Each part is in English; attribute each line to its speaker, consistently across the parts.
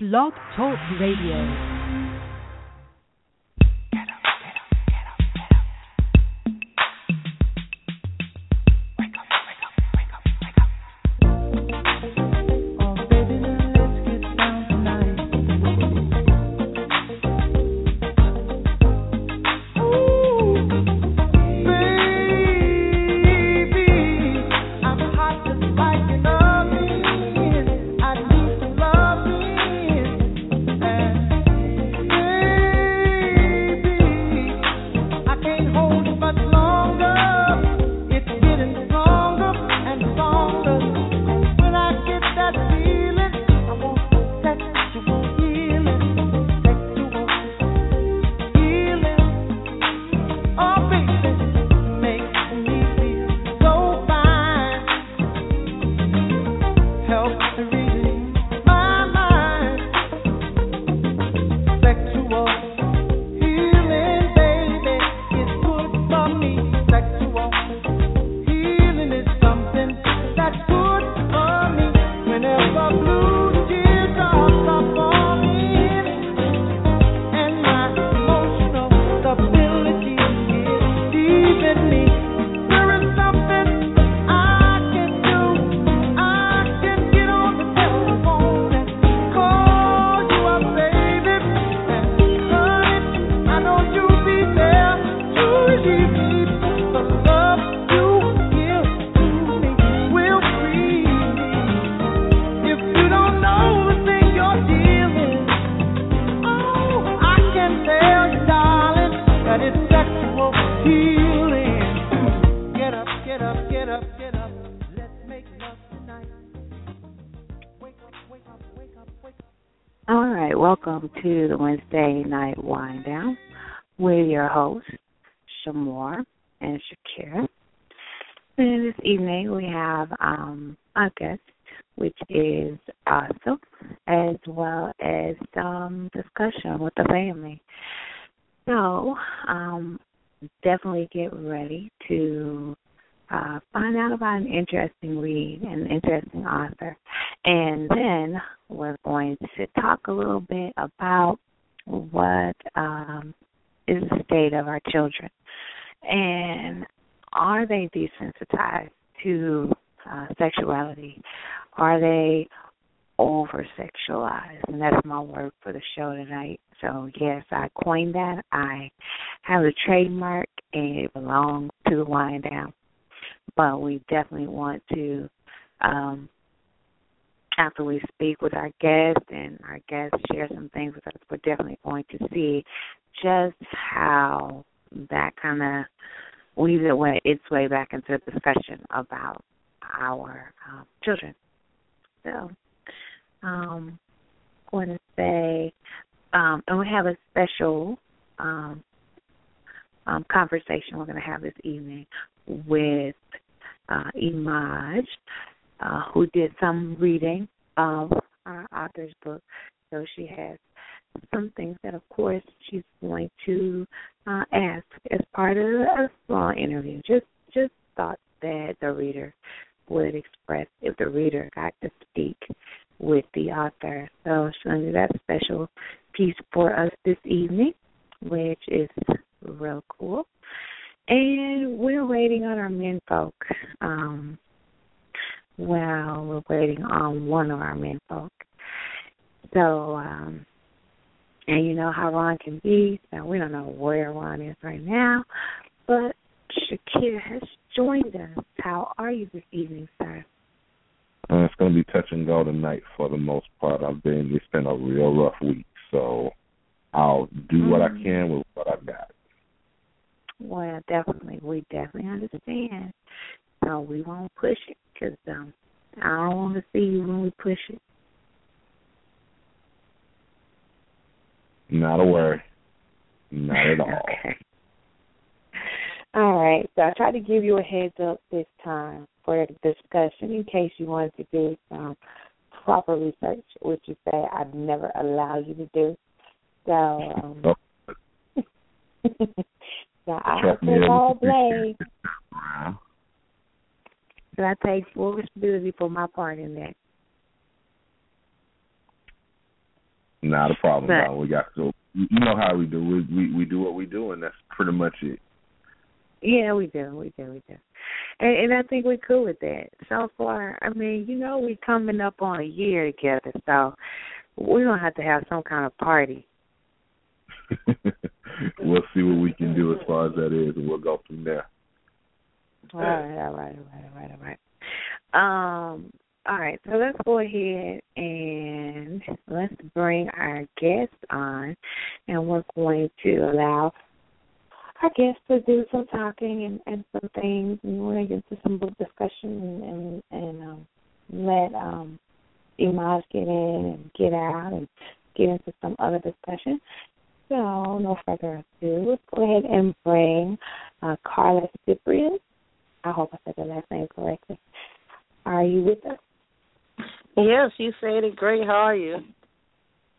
Speaker 1: Blog Talk Radio.
Speaker 2: Sh' Moore and Shakir. And this evening we have um, a guest, which is awesome, as well as some discussion with the family. So, um, definitely get ready to uh, find out about an interesting read and an interesting author. And then we're going to talk a little bit about what um, is the state of our children. And are they desensitized to uh, sexuality? Are they over sexualized? And that's my word for the show tonight. So, yes, I coined that. I have a trademark, and it belongs to the Wine Down but we definitely want to um after we speak with our guests and our guests share some things with us, we're definitely going to see just how that kind of weaves it way, its way back into the discussion about our um, children. So, um, going to say, um, and we have a special um, um, conversation we're going to have this evening with uh, Imaj, uh, who did some reading of our author's book. So she has some things that, of course, she's going to uh, ask as part of a small interview. Just, just thoughts that the reader would express if the reader got to speak with the author. So she's going to do that special piece for us this evening, which is real cool. And we're waiting on our men folk. Um, well, we're waiting on one of our men folk. So, um, and you know how Ron can be. So we don't know where Ron is right now, but Shakir has joined us. How are you this evening, sir?
Speaker 3: Uh, it's going to be touch and go tonight for the most part. I've been, it's been a real rough week, so I'll do mm-hmm. what I mm. can with what I've got.
Speaker 2: Well, definitely, we definitely understand. So we won't push it because um, I don't want to see you when we push it.
Speaker 3: Not a worry. Not at all.
Speaker 2: okay. All right. So I tried to give you a heads up this time for the discussion in case you wanted to do some proper research, which you say I'd never allow you to do. So um, So I to all blame. And I take full responsibility for my part in that.
Speaker 3: Not a problem. But, no, we got to. You know how we do. We, we we do what we do, and that's pretty much it.
Speaker 2: Yeah, we do. We do. We do. And, and I think we're cool with that. So far, I mean, you know, we're coming up on a year together, so we're gonna have to have some kind of party.
Speaker 3: we'll see what we can do as far as that is, and we'll go from there.
Speaker 2: All right, all right, all right, all right, all right. Um, all right, so let's go ahead and let's bring our guest on, and we're going to allow our guest to do some talking and, and some things, and we're going to get into some book discussion and and, um, let um, Imaj get in and get out and get into some other discussion. So, no further ado, let's go ahead and bring uh, Carla Cyprian. I hope I said the last name correctly. Are you with us?
Speaker 4: Yes, you said it great. How are you?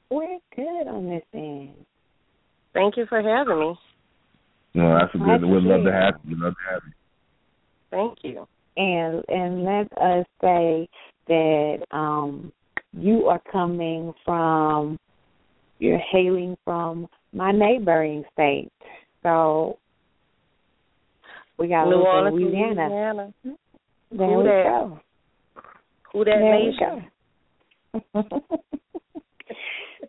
Speaker 2: We're good on this end.
Speaker 4: Thank you for having me.
Speaker 3: No, that's a good. We'd love to have you. We'd love to have you.
Speaker 4: Thank you.
Speaker 2: And and let us say that um you are coming from you're hailing from my neighboring state. So we got
Speaker 4: New
Speaker 2: Orleans,
Speaker 4: Louisiana. Louisiana.
Speaker 2: There
Speaker 4: Who
Speaker 2: we
Speaker 4: that?
Speaker 2: go.
Speaker 4: Who that
Speaker 2: there
Speaker 4: nation?
Speaker 2: We go.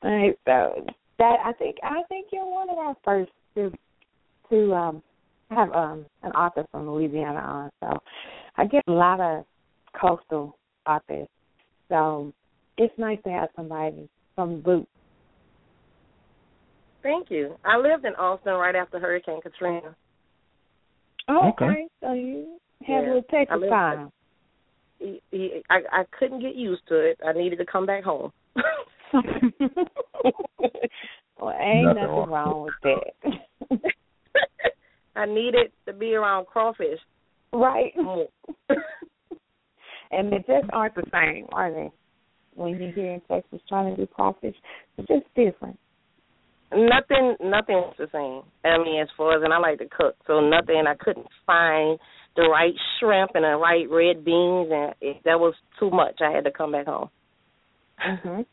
Speaker 2: All right, so that I think I think you're one of our first to to um have um an author from Louisiana on. So I get a lot of coastal authors. So it's nice to have somebody from Boots.
Speaker 4: Thank you. I lived in Austin right after Hurricane Katrina.
Speaker 2: Oh,
Speaker 3: Okay.
Speaker 2: okay. So you have
Speaker 4: Yeah,
Speaker 2: a little Texas time.
Speaker 4: He, he, I I couldn't get used to it. I needed to come back home.
Speaker 2: well, ain't
Speaker 3: Nothing
Speaker 2: nothing
Speaker 3: wrong.
Speaker 2: wrong with that.
Speaker 4: I needed to be around crawfish
Speaker 2: right. And they just aren't the same, are they? When you're here in Texas trying to do crawfish, it's just different.
Speaker 4: nothing nothing's the same. I mean, as far as and I like to cook, so nothing. I couldn't find the right shrimp and the right red beans, and it, that was too much. I had to come back home.
Speaker 2: Mhm.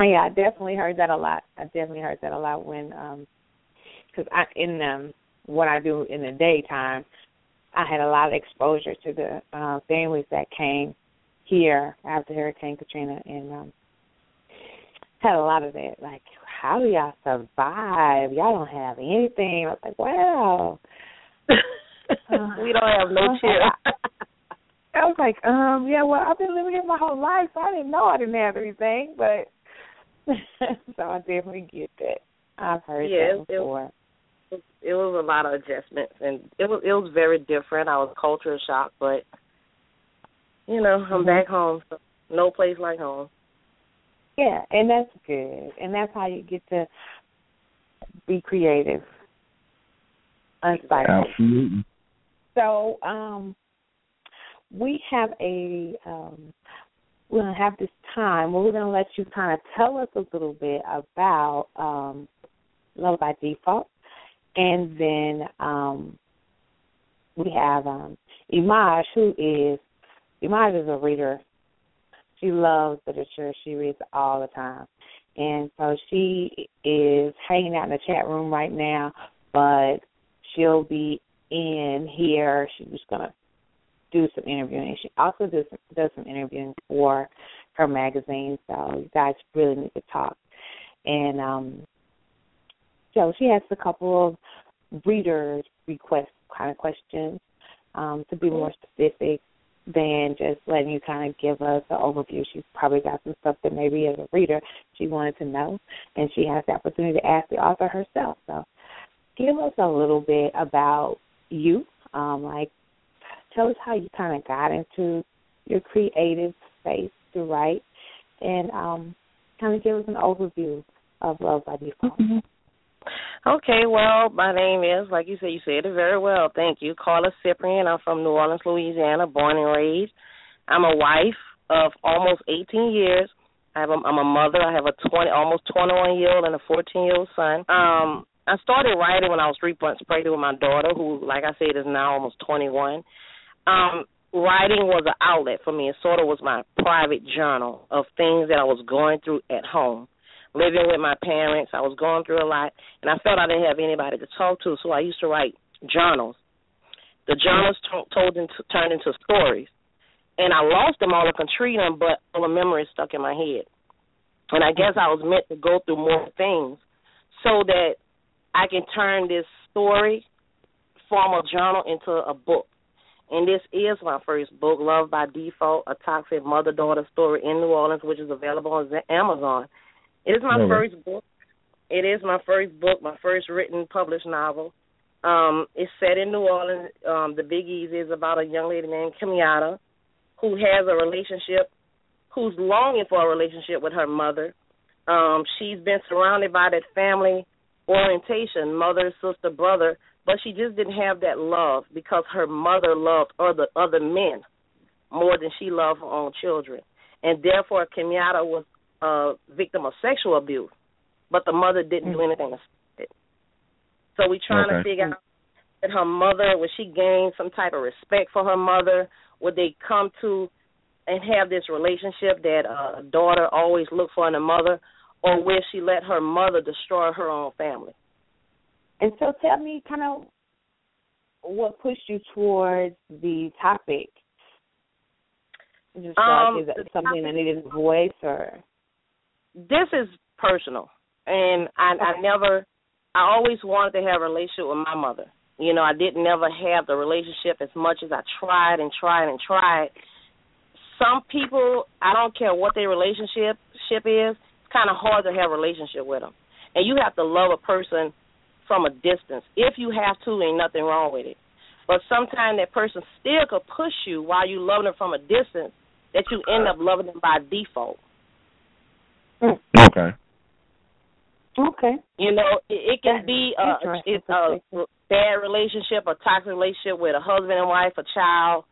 Speaker 2: Yeah, I definitely heard that a lot. I definitely heard that a lot when, um, because I in um what I do in the daytime, I had a lot of exposure to the uh, families that came here after Hurricane Katrina, and um, had a lot of that. Like, how do y'all survive? Y'all don't have anything. I was like, wow.
Speaker 4: we don't have no chill.
Speaker 2: I was like, um, yeah, well, I've been living here my whole life, so I didn't know I didn't have anything, but so I definitely get that. I've heard
Speaker 4: Yeah,
Speaker 2: that
Speaker 4: it-
Speaker 2: before.
Speaker 4: it, it was a lot of adjustments, and it was it was very different. I was culture shock, but you know, I'm
Speaker 2: Mhm.
Speaker 4: back home. So no place like home.
Speaker 2: Yeah, and that's good, and that's how you get to be creative, unsighted.
Speaker 3: Absolutely.
Speaker 2: So, um, we have a um, we're gonna have this time where we're gonna let you kind of tell us a little bit about um, Love by Default, and then um, we have um, Imaj, who is Imaj is a reader. She loves literature. She reads all the time, and so she is hanging out in the chat room right now. But she'll be in here. She's just gonna do some interviewing. She also does does some interviewing for her magazine. So you guys really need to talk. And um, so she has a couple of readers request kind of questions um, to be more specific than just letting you kind of give us an overview. She's probably got some stuff that maybe as a reader she wanted to know, and she has the opportunity to ask the author herself. So give us a little bit about you, um, like tell us how you kind of got into your creative space to write, and um, kind of give us an overview of Love by Default.
Speaker 4: Okay, well, my name is, like you said, you said it very well. Thank you. Carla Cyprian. I'm from New Orleans, Louisiana, born and raised. I'm a wife of almost 18 years. I have a, I'm a mother. I have a 20, almost 21 year old and a 14 year old son. Um, I started writing when I was three months pregnant with my daughter, who, like I said, is now almost 21. Um, writing was an outlet for me. It sort of was my private journal of things that I was going through at home. Living with my parents, I was going through a lot, and I felt I didn't have anybody to talk to, so I used to write journals. The journals t- told into, turned into stories, and I lost them all. I them, but all the memories stuck in my head. And I guess I was meant to go through more things so that I can turn this story formal journal into a book. And this is my first book, Love by Default, a toxic mother daughter story in New Orleans, which is available on Amazon. It is my
Speaker 3: Okay.
Speaker 4: first book. It is my first book, my first written published novel. Um, it's set in New Orleans. Um, the Big Easy is about a young lady named Kenyatta who has a relationship, who's longing for a relationship with her mother. Um, she's been surrounded by that family orientation, mother, sister, brother, but she just didn't have that love because her mother loved other other men more than she loved her own children, and therefore Kenyatta was a victim of sexual abuse, but the mother didn't do anything to stop it. So we're trying to figure out that her mother would she gain some type of respect for her mother? Would they come to and have this relationship that a daughter always look for in a mother, or will she let her mother destroy her own family?
Speaker 2: And so tell me kind of what pushed you towards the topic. Is it
Speaker 4: Um,
Speaker 2: like, is it something that needed a voice or
Speaker 4: this is personal and I I never I always wanted to have a relationship with my mother. You know, I didn't never have the relationship as much as I tried and tried and tried. Some people, I don't care what their relationship ship is, it's kind of hard to have a relationship with them. And you have to love a person from a distance. If you have to, ain't nothing wrong with it. But sometimes that person still could push you while you love them from a distance that you end uh. up loving them by default.
Speaker 3: Okay.
Speaker 2: Okay.
Speaker 4: You know, it, it can be a, it's a bad relationship, a toxic relationship with a husband and wife, a child,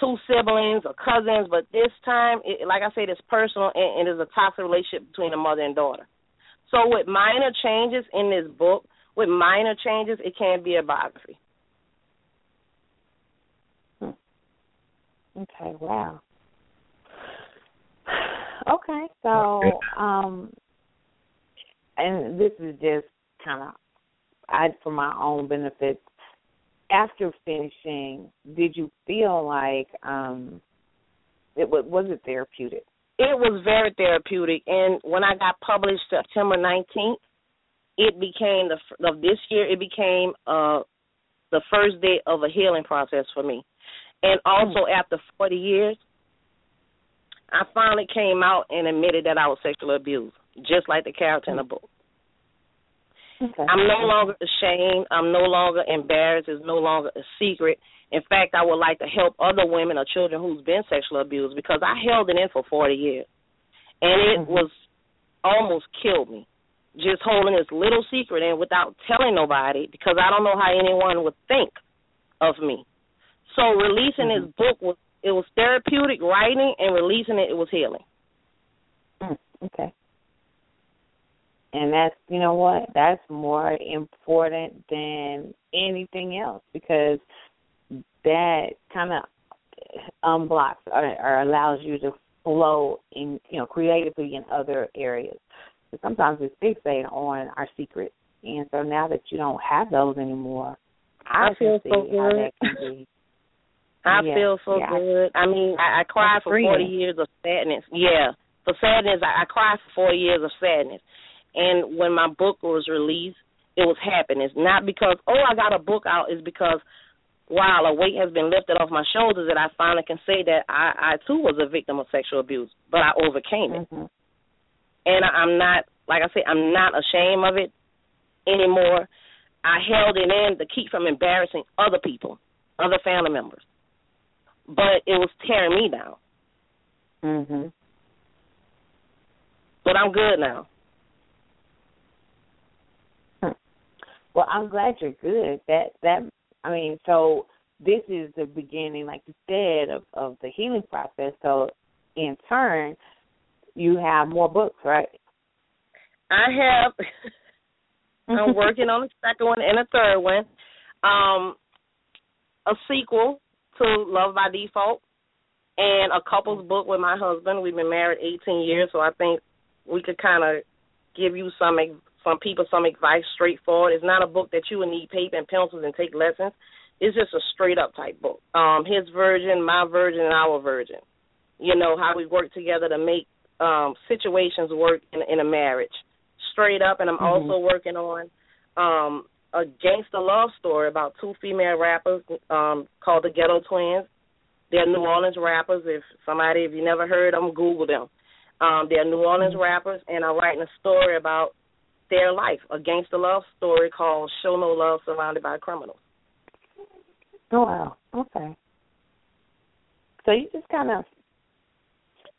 Speaker 4: two siblings or cousins. But this time, it, like I said, it's personal and it is a toxic relationship between a mother and daughter. So with minor changes in this book, with minor changes, it can be a biography.
Speaker 2: Okay, wow. Okay, so um and this is just kind of I for my own benefit after finishing, did you feel like um it was was it therapeutic?
Speaker 4: It was very therapeutic, and when I got published September 19th, it became the f- of this year. It became uh the first day of a healing process for me, and also after 40 years, I finally came out and admitted that I was sexually abused, just like the character in the book.
Speaker 2: Okay.
Speaker 4: I'm no longer ashamed. I'm no longer embarrassed. It's no longer a secret. In fact, I would like to help other women or children who's been sexually abused because I held it in for 40 years, and it
Speaker 2: Mhm.
Speaker 4: was almost killed me. Just holding this little secret in without telling nobody because I don't know how anyone would think of me. So releasing this book was it was therapeutic writing and releasing it it was healing.
Speaker 2: Mm, okay. And that's you know what? That's more important than anything else because that kind of unblocks or, or allows you to flow in you know creatively in other areas. But sometimes we fixate on our secrets, and so now that you don't have those anymore, I,
Speaker 4: I feel so good.
Speaker 2: That can be.
Speaker 4: I
Speaker 2: Yeah,
Speaker 4: feel so
Speaker 2: yeah.
Speaker 4: good. I mean, I, I cried for forty years of sadness. Yeah, for sadness, I, I cried for forty years of sadness. And when my book was released, it was happiness. Not because oh I got a book out, it's because while a weight has been lifted off my shoulders, that I finally can say that I, I too was a victim of sexual abuse, but I overcame it.
Speaker 2: hmm
Speaker 4: And I, I'm not, like I say, I'm not ashamed of it anymore. I held it in to keep from embarrassing other people, other family members. But it was tearing me down.
Speaker 2: Mhm.
Speaker 4: But I'm good now.
Speaker 2: Well, I'm glad you're good. That that I mean, so this is the beginning, like you said, of of the healing process. So in turn, you have more books, right?
Speaker 4: I have. I'm working on the second one and a third one. Um, a sequel to Love by Default and a couple's book with my husband. We've been married 18 years, so I think we could kind of give you some some people some advice straightforward. It's not a book that you would need paper and pencils and take lessons. It's just a straight up type book. Um, his version, my version, and our version. You know how we work together to make um situations work in, in a marriage. Straight up, and I'm mm-hmm. also working on um a gangster love story about two female rappers um called the Ghetto Twins. They're New Orleans rappers. If somebody, if you never heard them, Google them. Um, they're New Orleans mm-hmm. rappers, and I'm writing a story about their life, a gangster love story called "Show No Love Surrounded by Criminals."
Speaker 2: Oh wow! Okay. So you just kind of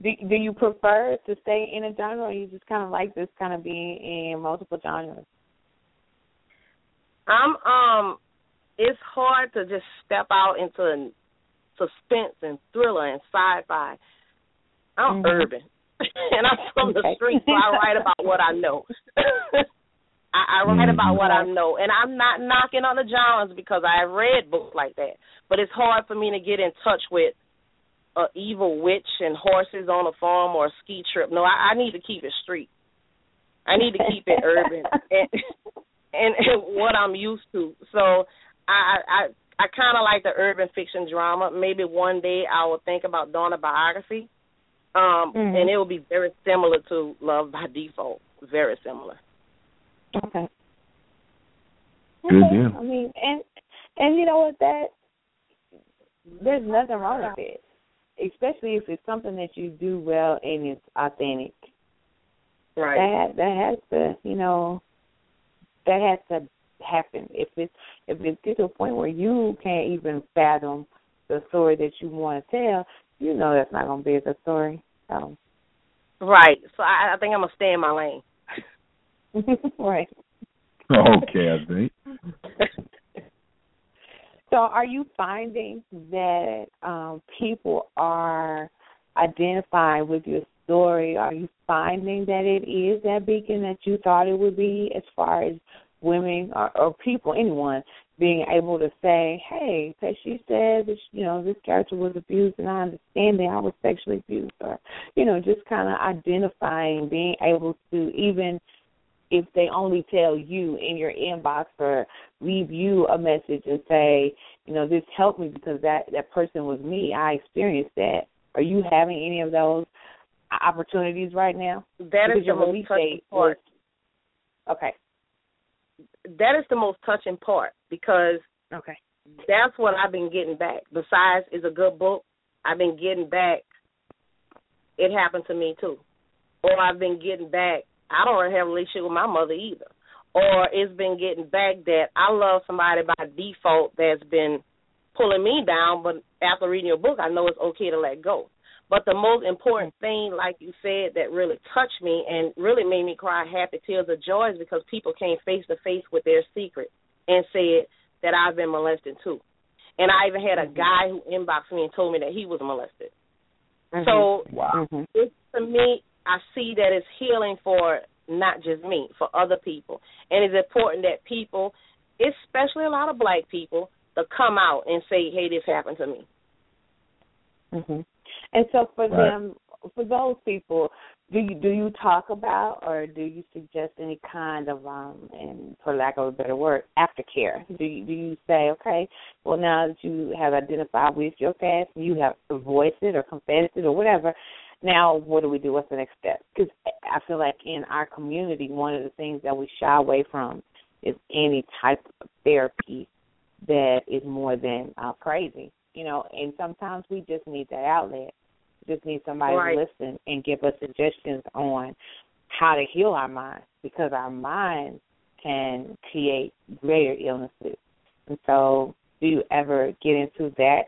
Speaker 2: do. Do you prefer to stay in a genre, or you just kind of like this kind of being in multiple genres?
Speaker 4: I'm um. It's hard to just step out into suspense and thriller and sci-fi. I'm mm-hmm. urban. and I'm from the street, so I write about what I know. I, I write mm-hmm. about what I know, and I'm not knocking on the genres because I read books like that. But it's hard for me to get in touch with a evil witch and horses on a farm or a ski trip. No, I, I need to keep it street. I need to keep it urban and, and and what I'm used to. So I I I kind of like the urban fiction drama. Maybe one day I will think about doing a biography um, mm-hmm. and it will be very similar to Love by Default. Very similar.
Speaker 2: Okay.
Speaker 3: Good deal.
Speaker 2: I mean, and and you know what? That there's nothing wrong with it, especially if it's something that you do well and it's authentic.
Speaker 4: Right.
Speaker 2: That that has to, you know, that has to happen. If it's if it gets to a point where you can't even fathom the story that you want to tell, you know that's not going to be a good story. So.
Speaker 4: Right. So I, I think I'm gonna stay in my lane.
Speaker 2: right.
Speaker 3: Okay, I think.
Speaker 2: so, are you finding that um, people are identifying with your story? Are you finding that it is that beacon that you thought it would be, as far as women or, or people, anyone being able to say, "Hey, because she said that you know this character was abused, and I understand that I was sexually abused," or you know, just kind of identifying, being able to even if they only tell you in your inbox or leave you a message and say, you know, this helped me because that that person was me. I experienced that. Are you having any of those opportunities right now?
Speaker 4: That is the most touching part.
Speaker 2: okay
Speaker 4: that is the most touching part because
Speaker 2: okay,
Speaker 4: that's what I've been getting back. Besides, is a good book. I've been getting back. It happened to me too, or I've been getting back. I don't have a relationship with my mother either, or it's been getting back that I love somebody by default that's been pulling me down, but after reading your book, I know it's okay to let go. But the most important thing, like you said, that really touched me and really made me cry happy tears of joy is because people came face to face with their secret and said that I've been molested too. And I even had a mm-hmm. guy who inboxed me and told me that he was molested. Mm-hmm. So
Speaker 3: wow.
Speaker 4: Mm-hmm. it, to me, I see that it's healing for not just me, for other people. And it's important that people, especially a lot of black people, to come out and say, hey, this happened to me.
Speaker 2: Mhm. And so for
Speaker 3: right.
Speaker 2: them, for those people, do you do you talk about or do you suggest any kind of um and for lack of a better word aftercare? Do you do you say okay well now that you have identified with your past you have voiced it or confessed it or whatever now what do we do? What's the next step? Because i feel like in our community one of the things that we shy away from is any type of therapy that is more than uh, crazy you know? And sometimes we just need that outlet just need somebody
Speaker 4: right.
Speaker 2: to listen and give us suggestions on how to heal our minds because our minds can create greater illnesses. And so, do you ever get into that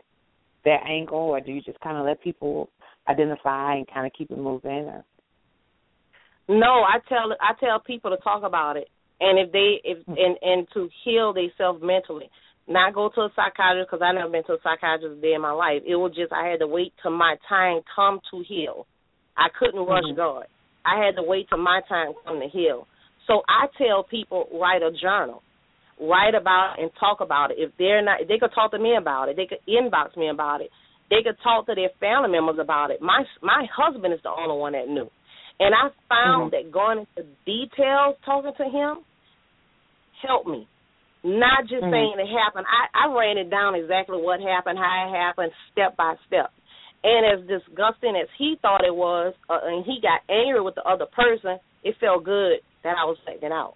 Speaker 2: that angle, or do you just kind of let people identify and kind of keep it moving? Or?
Speaker 4: No, I tell I tell people to talk about it, and if they if mm-hmm. and and to heal themselves mentally not go to a psychiatrist because I never been to a psychiatrist a day in my life. It was just I had to wait till my time come to heal. I couldn't rush
Speaker 2: mm-hmm.
Speaker 4: God. I had to wait till my time come to heal. So I tell people write a journal. write about and talk about it. If they're not, they could talk to me about it. They could inbox me about it. They could talk to their family members about it. My my husband is the only one that knew, and I found mm-hmm. that going into details, talking to him, helped me. Not just mm-hmm. saying it happened. I I ran it down exactly what happened, how it happened, step by step. And as disgusting as he thought it was, uh, and he got angry with the other person, it felt good that I was taken out.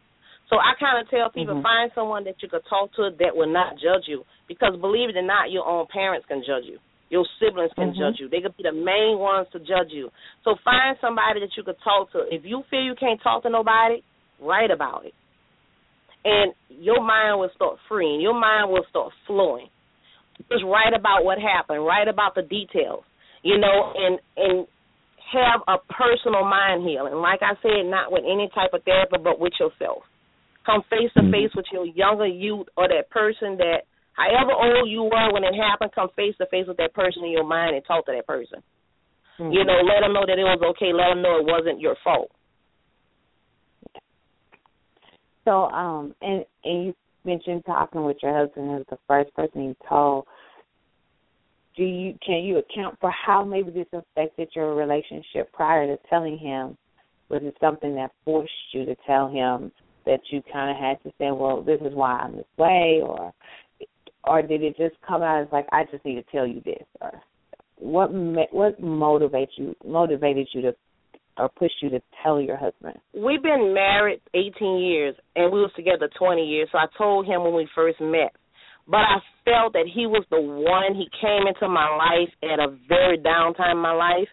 Speaker 4: So I kind of tell people mm-hmm. find someone that you could talk to that will not judge you, because believe it or not, your own parents can judge you. Your siblings can mm-hmm. judge you. They could be the main ones to judge you. So find somebody that you could talk to. If you feel you can't talk to nobody, write about it. And your mind will start freeing. Your mind will start flowing. Just write about what happened. Write about the details you know, and and have a personal mind healing. Like I said, not with any type of therapy, but with yourself. Come face to face with your younger youth or that person that, however old you were when it happened, come face to face with that person in your mind and talk to that person. Mm-hmm. You know, let them know that it was okay. Let them know it wasn't your fault.
Speaker 2: So, um, and and you mentioned talking with your husband as the first person you told do you can you account for how maybe this affected your relationship prior to telling him? Was it something that forced you to tell him that you kind of had to say, well, this is why I'm this way, or or did it just come out as like I just need to tell you this, or what what motivates you motivated you to or pushed you to tell your husband?
Speaker 4: We've been married 18 years and we was together 20 years. So I told him when we first met but I felt that he was the one. He came into my life at a very down time in my life,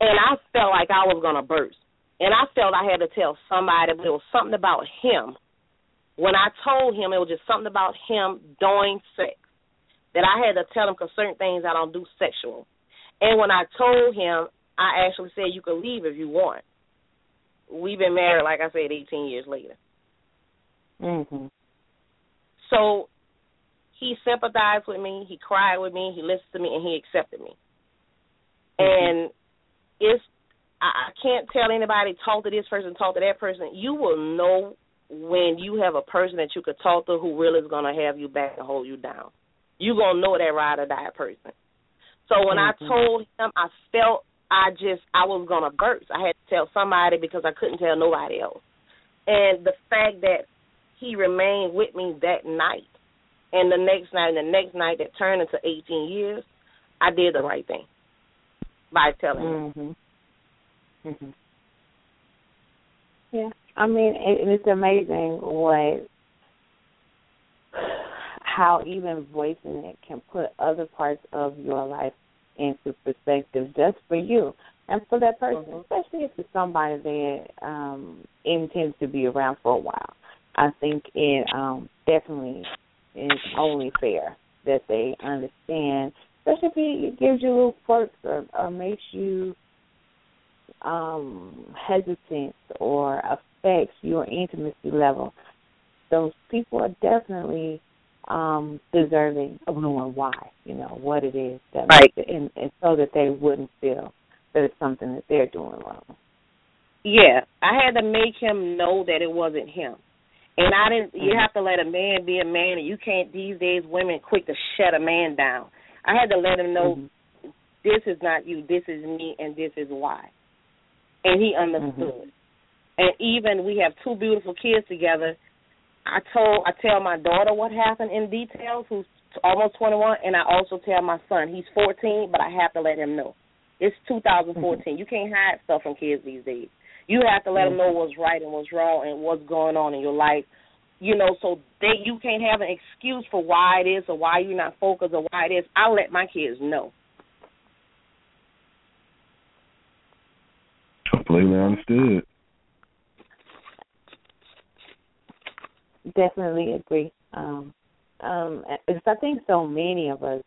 Speaker 4: and I felt like I was gonna burst. And I felt I had to tell somebody, but it was something about him. When I told him, it was just something about him doing sex that I had to tell him because certain things I don't do sexual. And when I told him, I actually said you can leave if you want. We've been married, like I said, 18 years later.
Speaker 2: Mhm.
Speaker 4: So he sympathized with me, he cried with me, he listened to me, and he accepted me. Mm-hmm. And it's I, I can't tell anybody talk to this person, talk to that person. You will know when you have a person that you could talk to who really is gonna have you back and hold you down. You gonna know that ride or die person. So when mm-hmm. I told him, I felt I just I was gonna burst. I had to tell somebody because I couldn't tell nobody else. And the fact that he remained with me that night and the next night and the next night that turned into 18 years, I did the right thing by telling
Speaker 2: mm-hmm. him. Mhm. Yeah, I mean, it, it's amazing what how even voicing it can put other parts of your life into perspective just for you and for that person, mm-hmm. especially if it's somebody that um intends to be around for a while. I think it um definitely is only fair that they understand, especially if it gives you little quirks or, or makes you um hesitant or affects your intimacy level. Those people are definitely um deserving of knowing why, you know, what it is that
Speaker 4: right.
Speaker 2: It, and, and so that they wouldn't feel that it's something that they're doing wrong.
Speaker 4: Yeah, I had to make him know that it wasn't him. And I didn't. You mm-hmm. have to let a man be a man, and you can't. These days, women quick to shut a man down. I had to let him know mm-hmm. this is not you. This is me, and this is why. And he understood. Mm-hmm. And even we have two beautiful kids together. I told I tell my daughter what happened in details, who's almost 21, and I also tell my son. He's 14, but I have to let him know. It's 2014. Mm-hmm. You can't hide stuff from kids these days. You have to let them know what's right and what's wrong and what's going on in your life. You know, so they you can't have an excuse for why it is or why you're not focused or why it is. I let my kids know.
Speaker 3: Completely understood.
Speaker 2: Definitely agree. Um, um, I think so many of us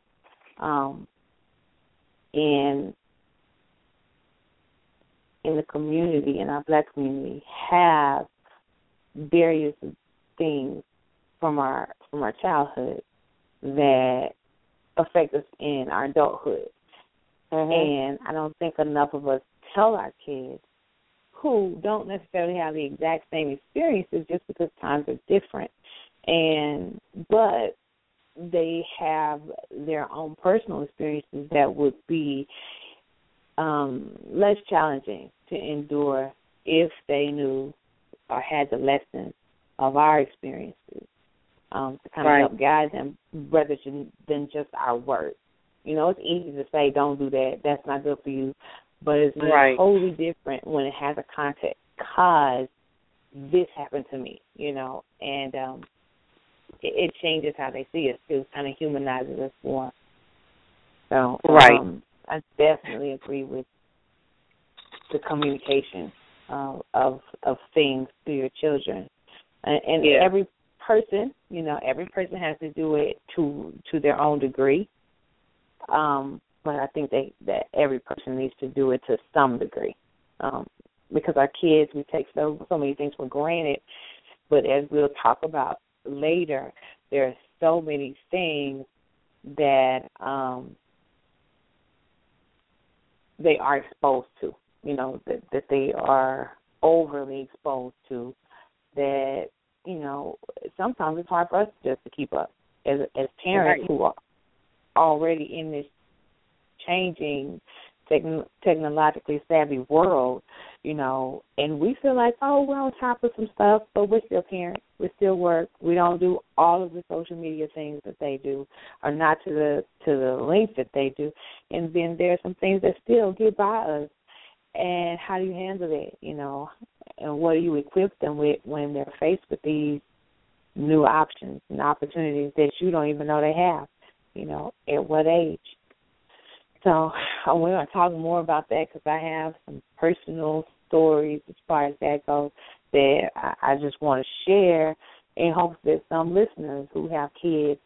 Speaker 2: um, in in the community, in our black community, have various things from our from our childhood that affect us in our adulthood. Mm-hmm. And I don't think enough of us tell our kids who don't necessarily have the exact same experiences just because times are different and but they have their own personal experiences that would be um, less challenging to endure if they knew or had the lessons of our experiences um, to kind of
Speaker 4: right.
Speaker 2: help guide them rather than just our words. You know, it's easy to say, "Don't do that. That's not good for you," but it's
Speaker 4: right.
Speaker 2: totally different when it has a context. Cause this happened to me, you know, and um it, it changes how they see us too, kind of humanizes us more. So,
Speaker 4: right.
Speaker 2: um, I definitely agree with the communication uh, of of things to your children, and, and
Speaker 4: yeah.
Speaker 2: every person, you know, every person has to do it to to their own degree. Um, but I think they that every person needs to do it to some degree. Um, because our kids we take so so many things for granted. But as we'll talk about later, there are so many things that um they are exposed to, you know, that that they are overly exposed to that, you know, sometimes it's hard for us just to keep up as as parents
Speaker 4: right.
Speaker 2: who are already in this changing techn- technologically savvy world, you know, and we feel like, oh, we're on top of some stuff, but we're still parents. We still work. We don't do all of the social media things that they do, or not to the to the length that they do. And then there are some things that still get by us. And how do you handle it? You know, and what do you equip them with when they're faced with these new options and opportunities that you don't even know they have? You know, at what age? So we're going to talk more about that because I have some personal stories as far as that goes that I, I just want to share in hopes that some listeners who have kids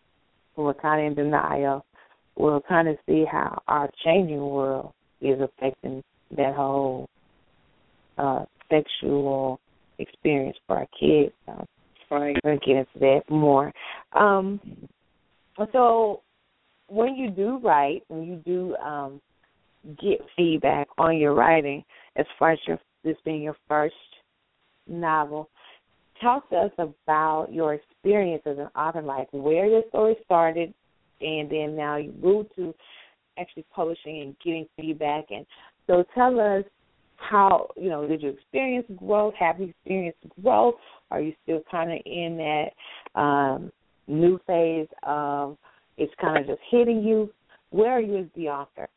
Speaker 2: who are kind of in denial will kind of see how our changing world is affecting that whole uh, sexual experience for our kids. So
Speaker 4: right.
Speaker 2: we'll get into that more. Um, so when you do write, when you do um, get feedback on your writing, as far as your this being your first novel, talk to us about your experience as an author, like where your story started, and then now you moved to actually publishing and getting feedback. And so, tell us how you know did you experience growth? Have you experienced growth? Are you still kind of in that um, new phase of it's kind of just hitting you. Where are you as the author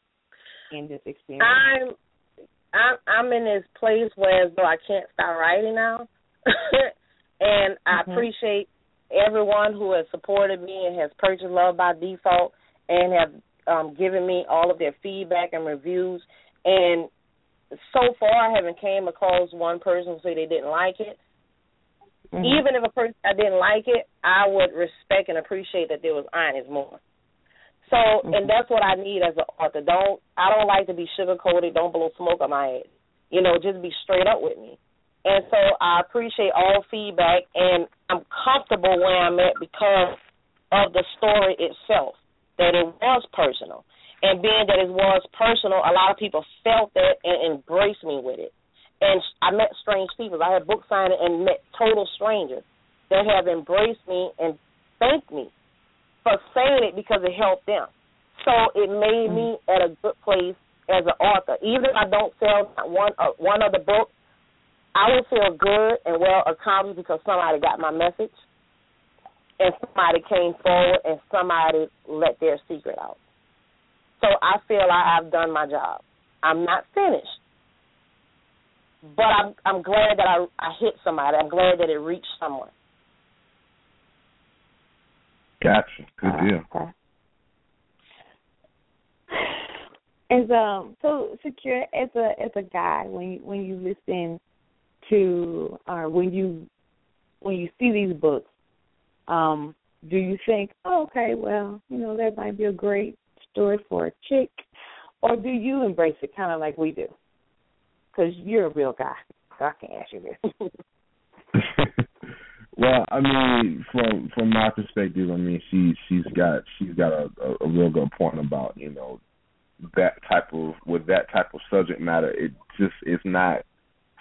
Speaker 2: in this experience?
Speaker 4: I'm I'm I'm in this place where as though I can't stop writing now, and I
Speaker 2: Mhm.
Speaker 4: appreciate everyone who has supported me and has purchased Love by Default and have um, given me all of their feedback and reviews. And so far, I haven't came across one person who say they didn't like it.
Speaker 2: Mhm.
Speaker 4: Even if a person I didn't like it, I would respect and appreciate that there was honest more. So,
Speaker 2: Mhm.
Speaker 4: and that's what I need as an author. Don't I don't like to be sugar coated. Don't blow smoke on my head. You know, just be straight up with me. And so I appreciate all feedback, and I'm comfortable where I'm at because of the story itself. That it was personal, and being that it was personal, a lot of people felt that and embraced me with it. And I met strange people. I had book signing and met total strangers that have embraced me and thanked me for saying it because it helped them. So it made me at a good place as an author. Even if I don't sell one uh, one other book, I will feel good and well accomplished because somebody got my message, and somebody came forward and somebody let their secret out. So I feel I have done my job. I'm not finished, but I'm I'm glad that I I hit somebody. I'm glad that it reached someone.
Speaker 3: Gotcha. Good
Speaker 2: Uh,
Speaker 3: deal.
Speaker 2: okay. As um Shakir as a as a guy when you when you listen to or when you when you see these books, um, do you think, oh, okay, well, you know, that might be a great story for a chick, or do you embrace it kind of like we do? Because you're a real guy, so I can ask you this.
Speaker 3: well, I mean, from from my perspective, I mean, she she's got she's got a, a, a real good point about you know that type of with that type of subject matter. It just is not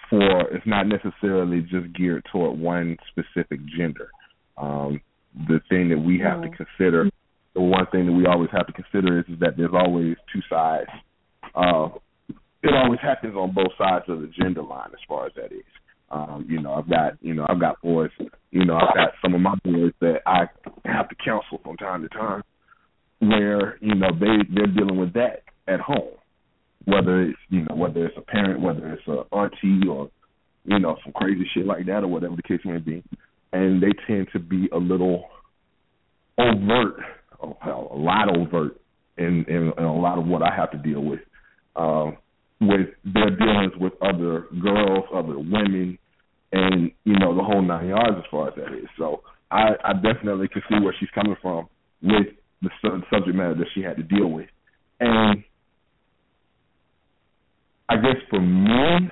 Speaker 3: for it's not necessarily just geared toward one specific gender. Um, the thing that we have
Speaker 2: Mhm.
Speaker 3: to consider, the one thing that we always have to consider is, is that there's always two sides. Uh, it always happens on both sides of the gender line, as far as that is. Um, you know, I've got you know I've got boys. You know, I've got some of my boys that I have to counsel from time to time, where you know they they're dealing with that at home, whether it's you know whether it's a parent, whether it's a auntie or you know some crazy shit like that or whatever the case may be, and they tend to be a little overt, oh, hell, a lot overt in, in in a lot of what I have to deal with. Um, with their dealings with other girls, other women, and you know the whole nine yards as far as that is. So I, I definitely can see where she's coming from with the su- subject matter that she had to deal with, and I guess for me,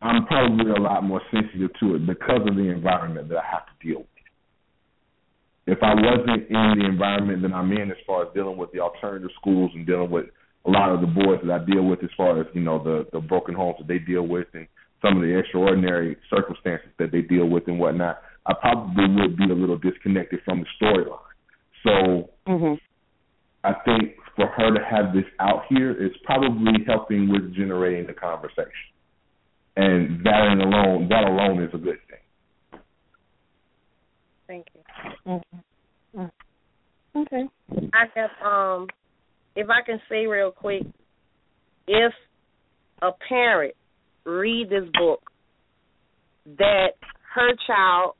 Speaker 3: I'm probably a lot more sensitive to it because of the environment that I have to deal with. If I wasn't in the environment that I'm in, as far as dealing with the alternative schools and dealing with a lot of the boys that I deal with as far as, you know, the the broken homes that they deal with and some of the extraordinary circumstances that they deal with and whatnot, I probably would be a little disconnected from the storyline. So
Speaker 2: Mhm.
Speaker 3: I think for her to have this out here is probably helping with generating the conversation. And that alone that alone is a good thing.
Speaker 4: Thank you.
Speaker 2: Mhm. Mhm. Okay.
Speaker 4: I have um if I can say real quick, if a parent read this book that her child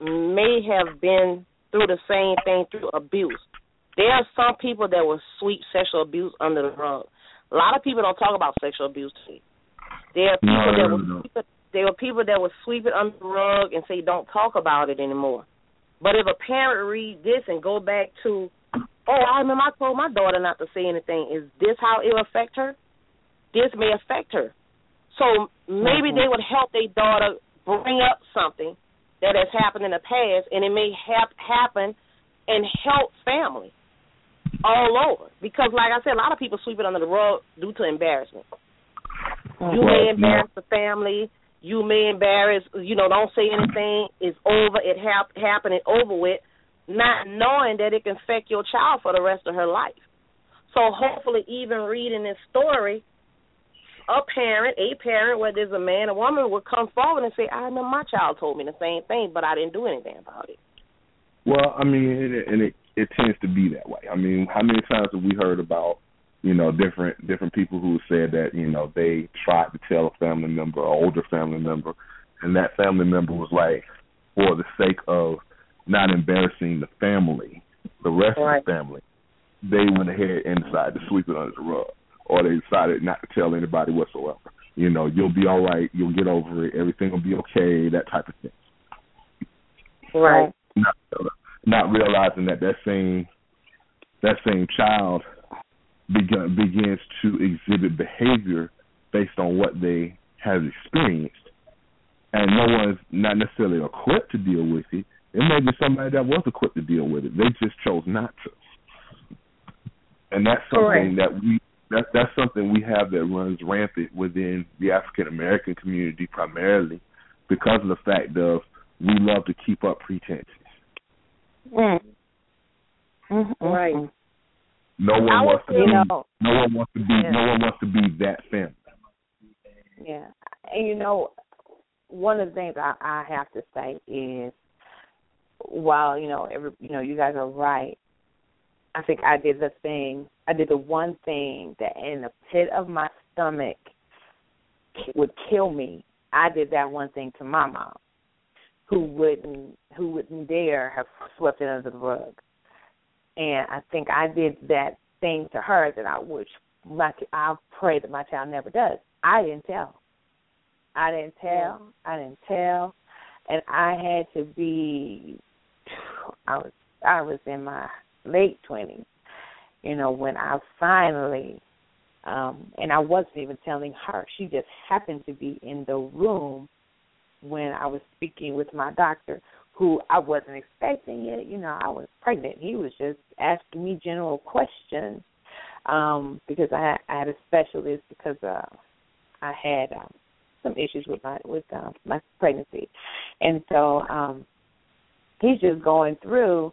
Speaker 4: may have been through the same thing through abuse. There are some people that will sweep sexual abuse under the rug. A lot of people don't talk about sexual abuse today. There are people
Speaker 3: No,
Speaker 4: that will
Speaker 3: no.
Speaker 4: sweep it, there are people that will sweep it under the rug and say don't talk about it anymore. But if a parent read this and go back to, oh, I remember I told my daughter not to say anything. Is this how it will affect her? This may affect her. So maybe
Speaker 2: Mhm.
Speaker 4: they would help their daughter bring up something that has happened in the past, and it may hap- happen and help family all over. Because, like I said, a lot of people sweep it under the rug due to embarrassment. You may embarrass the family. You may embarrass, you know, don't say anything. It's over. It hap- happened and over with, not knowing that it can affect your child for the rest of her life. So hopefully, even reading this story, a parent, a parent, whether it's a man or woman, will come forward and say, "I know my child told me the same thing, but I didn't do anything about it."
Speaker 3: Well, I mean, and it, and it it tends to be that way. I mean, how many times have we heard about you know different different people who said that you know they tried to tell a family member, an older family member, and that family member was like, for the sake of not embarrassing the family, the rest
Speaker 4: Right.
Speaker 3: of the family, they went ahead and decided to sweep it under the rug, or they decided not to tell anybody whatsoever. You know, you'll be all right, you'll get over it, everything will be okay, that type of thing
Speaker 4: Right.
Speaker 3: not not realizing that that same that same child begin, begins to exhibit behavior based on what they have experienced, and no one's not necessarily equipped to deal with it. It may be somebody that was equipped to deal with it. They just chose not to, and that's something that we that that's something we have that runs rampant within the African American community primarily because of the fact of we love to keep up pretenses.
Speaker 2: Mm. Mhm.
Speaker 4: Right.
Speaker 3: No one
Speaker 4: I
Speaker 3: wants to be.
Speaker 2: Know,
Speaker 3: no one wants to be.
Speaker 2: Yeah.
Speaker 3: No one wants to be that family.
Speaker 2: Yeah, and you know, one of the things I, I have to say is, while you know, every you know, you guys are right. I think I did the thing. I did the one thing that, in the pit of my stomach, would kill me. I did that one thing to my mom, who wouldn't, who wouldn't dare have swept it under the rug. And I think I did that thing to her that I wish my I pray that my child never does. I didn't tell. I didn't tell. I didn't tell, and I had to be. I was I was in my late twenties, you know, when I finally, um, and I wasn't even telling her. She just happened to be in the room when I was speaking with my doctor, who I wasn't expecting it. You know, I was pregnant. He was just asking me general questions um, because I, I had a specialist because uh, I had um, some issues with my with um, my pregnancy, and so um, he's just going through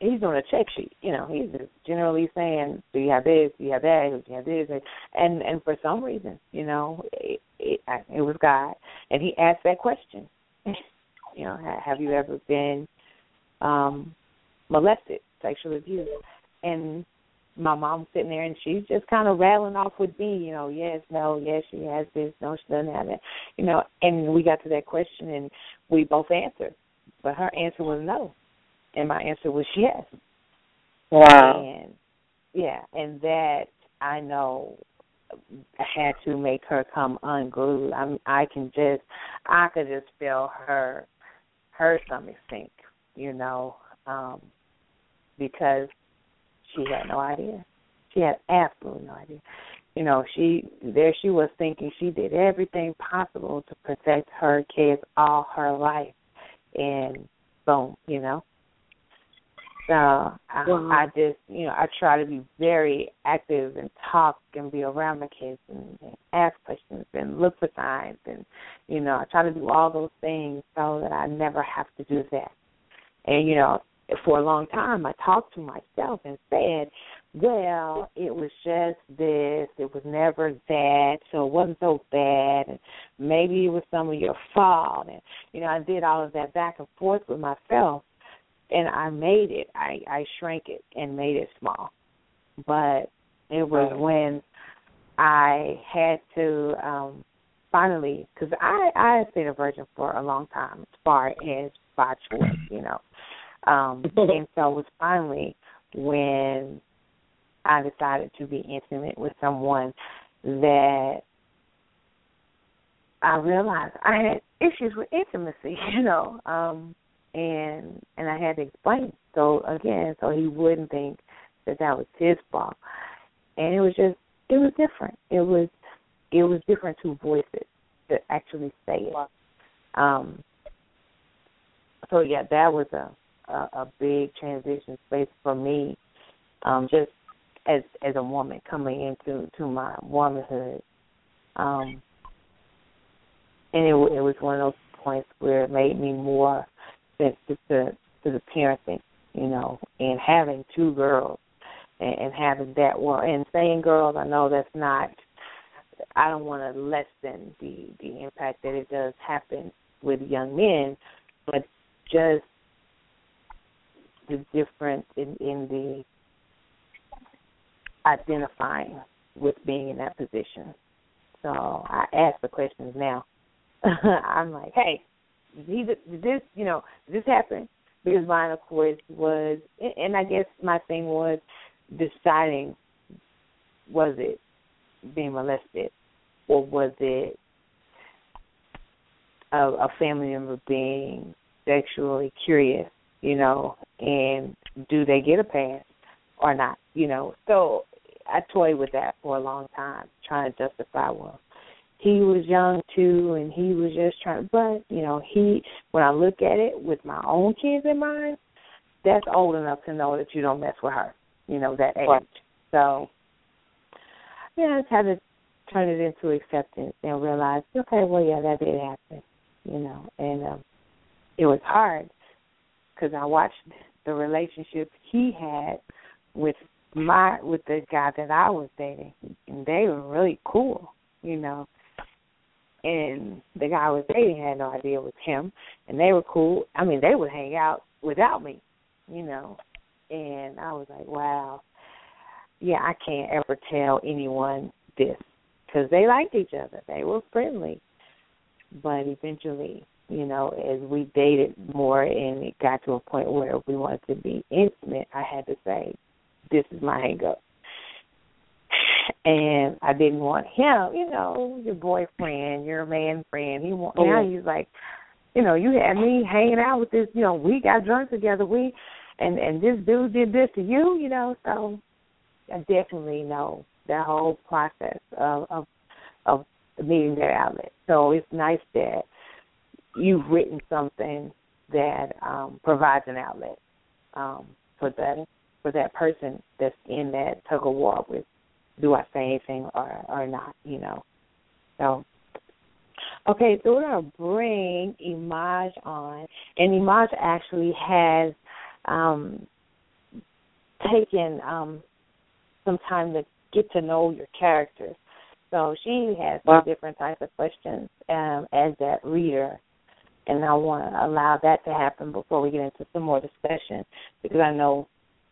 Speaker 2: he's doing a check sheet. You know, he's just generally saying, "Do you have this? Do you have that? Do you have this?" And and for some reason, you know, it, it, it was God, and he asked that question. you know, have you ever been um molested, sexually abused? And my mom's sitting there and she's just kind of rattling off with me, you know, yes, no, yes, she has this, no, she doesn't have that, you know. And we got to that question and we both answered, but her answer was no and my answer was yes.
Speaker 4: Wow.
Speaker 2: And yeah, and that I know had to make her come unglued. I'm I can just I could just feel her her stomach sink, you know, um, because she had no idea. She had absolutely no idea. You know, she there she was thinking she did everything possible to protect her kids all her life and boom, you know. So I, wow. I just, you know, I try to be very active and talk and be around the kids and, and ask questions and look for signs and, you know, I try to do all those things so that I never have to do that. And you know, for a long time, I talked to myself and said, well, it was just this, it was never that, so it wasn't so bad, and maybe it was some of your fault, and you know, I did all of that back and forth with myself and I made it. I I shrank it and made it small. But it was when I had to um finally because I I had been a virgin for a long time as far as by choice, you know. Um and so it was finally when I decided to be intimate with someone that I realized I had issues with intimacy, you know. Um and and I had to explain. So again, so he wouldn't think that that was his fault. And it was just it was different. It was it was different to voice it, to actually say it. Um so yeah, that was a a, a big transition space for me. Um just as as a woman coming into to my womanhood. Um and it it was one of those points where it made me more sensitive to, to the parenting, you know, and having two girls and, and having that one and saying girls, I know that's not I don't want to lessen the the impact that it does happen with young men, but just the difference in in the identifying with being in that position. So I ask the questions now. I'm like, hey, he did this, you know, this happened because mine, of course, was, and I guess my thing was deciding was it being molested or was it a, a family member being sexually curious, you know, and do they get a pass or not, you know? So I toyed with that for a long time, trying to justify, well, he was young too and he was just trying but you know he when i look at it with my own kids in mind that's old enough to know that you don't mess with her you know that age right. so yeah i just had to turn it into acceptance and realize okay well yeah that did happen you know and um it was hard because i watched the relationship he had with my with the guy that i was dating. And they were really cool you know. And the guy I was dating had no idea it was him, and they were cool. I mean, they would hang out without me, you know, and I was like, wow, yeah, I can't ever tell anyone this because they liked each other, they were friendly, but eventually, you know, as we dated more and it got to a point where we wanted to be intimate, I had to say, this is my hang up and I didn't want him, you know, your boyfriend, your man friend. He want, now oh, he's like, you know, you had me hanging out with this, you know, we got drunk together, we and and this dude did this to you, you know, so I definitely know that whole process of of of meeting that outlet. So it's nice that you've written something that um provides an outlet um for that for that person that's in that tug of war with do I say anything or or not, you know. So Okay, so we're gonna bring Imaj on, and Imaj actually has um, taken um, some time to get to know your characters. So she has some different types of questions um, as that reader, and I want to allow that to happen before we get into some more discussion because I know,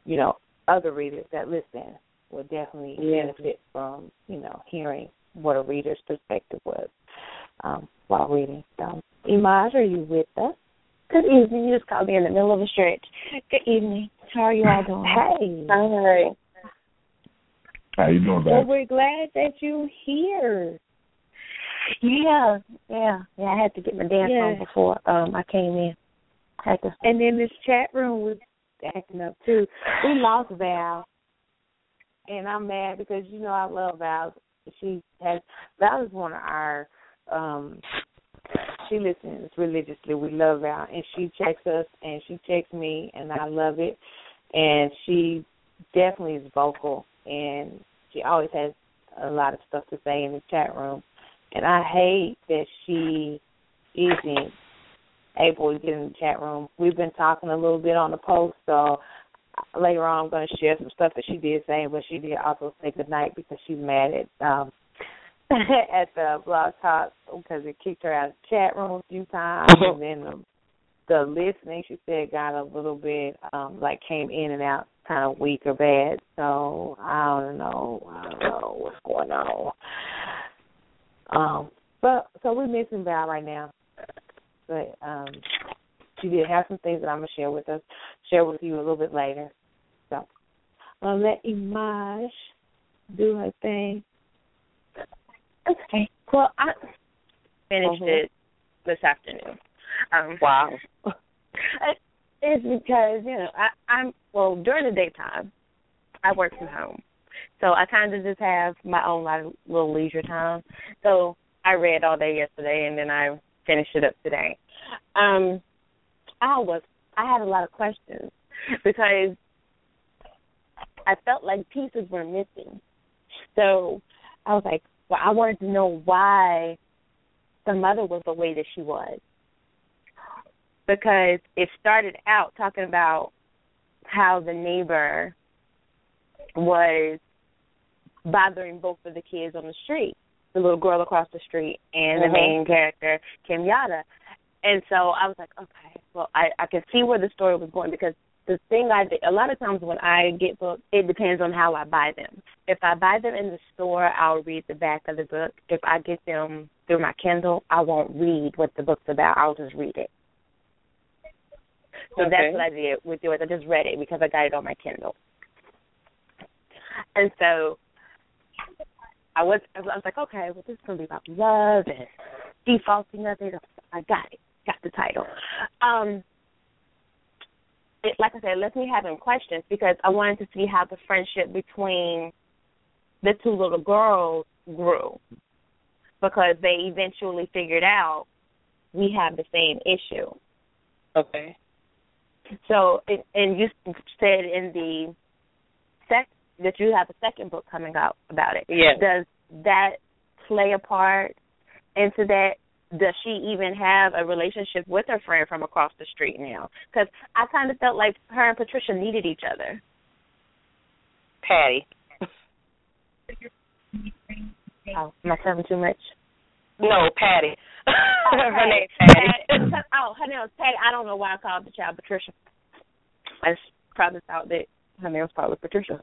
Speaker 2: you know, other readers that listen will definitely
Speaker 4: Yeah.
Speaker 2: benefit from you know hearing what a reader's perspective was um, while reading. So, Imaj, are you with us?
Speaker 5: Good evening. You just called me in the middle of a stretch. Good evening. How are you all doing?
Speaker 2: Hey.
Speaker 4: Hi.
Speaker 3: How you doing,
Speaker 2: Well,
Speaker 3: babe?
Speaker 2: we're glad that you're here.
Speaker 5: Yeah, yeah, yeah. I had to get my dance
Speaker 2: Yeah.
Speaker 5: on before um I came in. Had to.
Speaker 2: And then this chat room was acting up too. We lost Val, and I'm mad because you know I love Val. She has Val is one of our. um She listens religiously. We love Val, and she checks us, and she checks me, and I love it. And she definitely is vocal, and she always has a lot of stuff to say in the chat room. And I hate that she isn't able to get in the chat room. We've been talking a little bit on the post, so later on I'm going to share some stuff that she did say, but she did also say good night because she's mad at um at the BlogTalk because it kicked her out of the chat room a few times, and then the, the listening she said got a little bit um like came in and out kind of weak or bad. So I don't know, I don't know what's going on. Um, but so we're missing Val right now but um, she did have some things that I'm gonna share with us, share with you a little bit later. So I'll let Imaj do her thing.
Speaker 5: Okay. Well, I finished
Speaker 2: Mhm.
Speaker 5: it this afternoon. Um,
Speaker 4: Wow.
Speaker 5: it's because you know I, I'm well during the daytime, I work from home, so I kind of just have my own lot of little leisure time. So I read all day yesterday, and then I finished it up today. Um, I was I had a lot of questions because I felt like pieces were missing. So I was like, well, I wanted to know why the mother was the way that she was because it started out talking about how the neighbor was bothering both of the kids on the street, the little girl across the street and the
Speaker 4: Mhm.
Speaker 5: main character, Kim Yada. And so I was like, okay, well, I I can see where the story was going because the thing I did, a lot of times when I get books, it depends on how I buy them. If I buy them in the store, I'll read the back of the book. If I get them through my Kindle, I won't read what the book's about. I'll just read it. So
Speaker 4: Okay.
Speaker 5: that's what I did with yours. I just read it because I got it on my Kindle. And so I was I was like, okay, well this is gonna be about love and defaulting of it. I got it. Got the title. Um it, like I said, it left me having questions because I wanted to see how the friendship between the two little girls grew. Because they eventually figured out we have the same issue.
Speaker 4: Okay.
Speaker 5: So, and- and you said in the sec that you have a second book coming out about it.
Speaker 4: Yes.
Speaker 5: Does that play a part into that? Does she even have a relationship with her friend from across the street now? Because I kind of felt like her and Patricia needed each other.
Speaker 4: Patty.
Speaker 5: Oh, am I telling too much?
Speaker 4: No, Patty. Oh, her name's
Speaker 5: Patty.
Speaker 4: Patty.
Speaker 5: oh, her name was Patty. I don't know why I called the child Patricia. I just probably thought that her name was probably Patricia.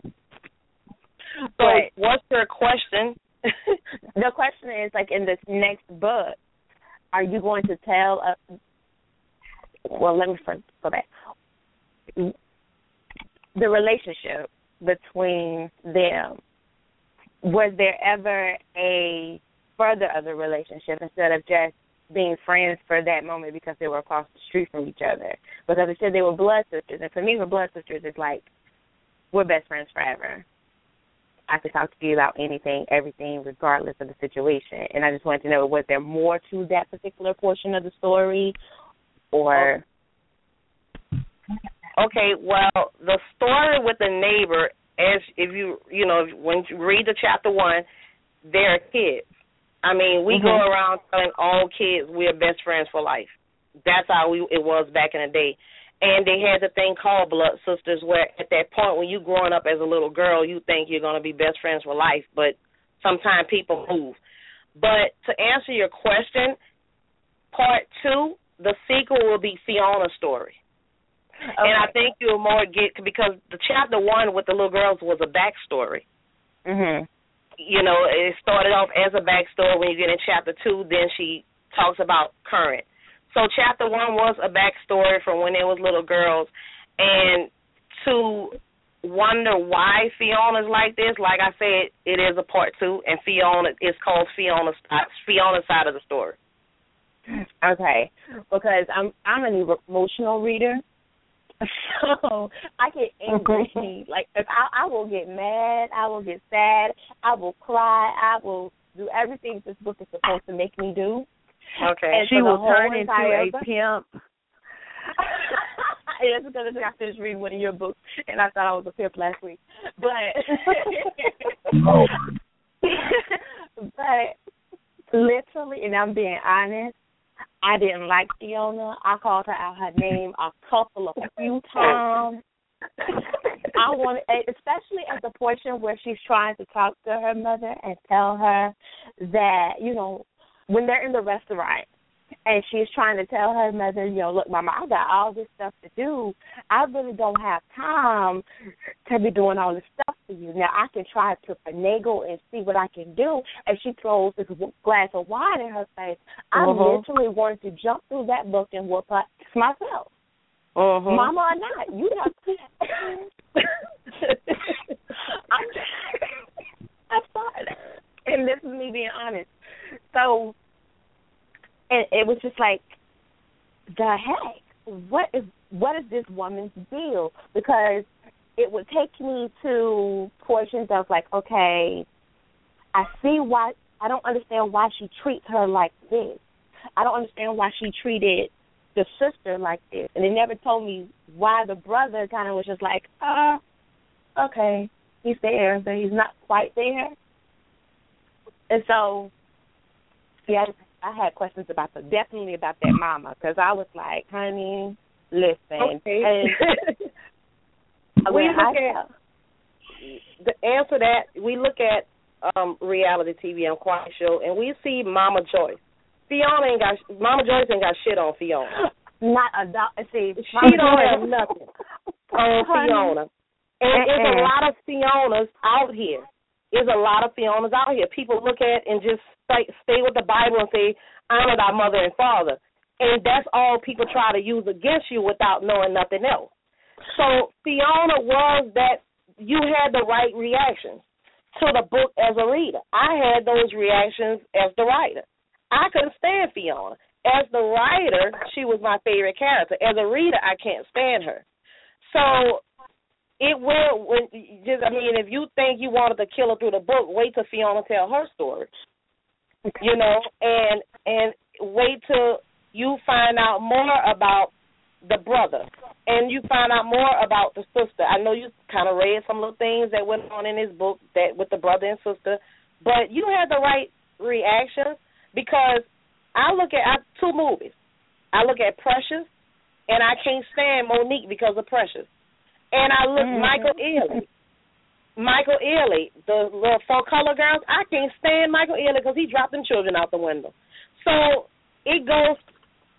Speaker 4: So,
Speaker 5: But
Speaker 4: what's your question?
Speaker 5: the question is like in this next book, are you going to tell us? Well, let me first go back. The relationship between them. Was there ever a further of the relationship instead of just being friends for that moment because they were across the street from each other? Because they said they were blood sisters, and for me, we're blood sisters is like we're best friends forever. I could talk to you about anything, everything, regardless of the situation. And I just wanted to know was there more to that particular portion of the story, or
Speaker 4: Okay, well, the story with the neighbor, as if you you know when you read the chapter one, they're kids, I mean, we
Speaker 5: mm-hmm.
Speaker 4: go around telling all kids we're best friends for life. That's how we it was back in the day. And they had the thing called blood sisters, where at that point when you growing up as a little girl, you think you're gonna be best friends for life, but sometimes people move. But to answer your question, part two, the sequel will be Fiona's story. Okay. And I think you'll more get because the chapter one with the little girls was a backstory.
Speaker 5: Mhm.
Speaker 4: You know, it started off as a backstory. When you get in chapter two, then she talks about current. So chapter one was a backstory from when they was little girls, and to wonder why Fiona's like this, like I said, it is a part two, and Fiona is called Fiona's Fiona's side of the story.
Speaker 5: Okay, because I'm I'm an emotional reader, so I get angry. like if I, I will get mad, I will get sad, I will cry, I will do everything this book is supposed to make me do.
Speaker 4: Okay,
Speaker 5: and
Speaker 2: she will turn
Speaker 5: into
Speaker 2: a
Speaker 5: book,
Speaker 2: pimp.
Speaker 5: it's because I finished reading one of your books, and I thought I was a pimp last week. But but literally, and I'm being honest, I didn't like Fiona. I called her out her name a couple of few times. I want, especially at the portion where she's trying to talk to her mother and tell her that you know when they're in the restaurant and she's trying to tell her mother, you know, look, Mama, I got all this stuff to do. I really don't have time to be doing all this stuff for you. Now I can try to finagle and see what I can do. And she throws this glass of wine in her face. I
Speaker 4: uh-huh.
Speaker 5: literally wanted to jump through that book and whoop her myself.
Speaker 4: Uh-huh.
Speaker 5: Mama or not, you have. I'm, I'm sorry, and this is me being honest. So and it was just like, the heck, what is what is this woman's deal? Because it would take me to portions of like, okay, I see why I don't understand why she treats her like this. I don't understand why she treated the sister like this, and they never told me why the brother kind of was just like, uh, okay, he's there, but he's not quite there. And so, yeah, I had questions about the definitely about that mama because I was like, honey, listen.
Speaker 4: Okay.
Speaker 5: And,
Speaker 4: we look
Speaker 5: I,
Speaker 4: at the answer that we look at um reality TV on Quiet Show and we see Mama Joyce. Fiona ain't got Mama Joyce ain't got shit on Fiona.
Speaker 5: Not a dog. See,
Speaker 4: she don't have nothing on Fiona. And there's a lot of Fionas out here. There's a lot of Fionas out here. People look at and just stay, stay with the Bible and say, honor thy mother and father. And that's all people try to use against you without knowing nothing else. So Fiona was that you had the right reactions to the book as a reader. I had those reactions as the writer. I couldn't stand Fiona. As the writer, she was my favorite character. As a reader, I can't stand her. So it will when just I mean, if you think you wanted to kill her through the book, wait till Fiona tell her story you know, and and wait till you find out more about the brother and you find out more about the sister. I know you kind of read some little things that went on in his book that with the brother and sister, but you had the right reactions because I look at I, two movies. I look at Precious, and I can't stand Mo'Nique because of Precious, and I look mm-hmm. Michael Ealy. Michael Ealy, the little four color girls, I can't stand Michael Ealy because he dropped them children out the window. So it goes.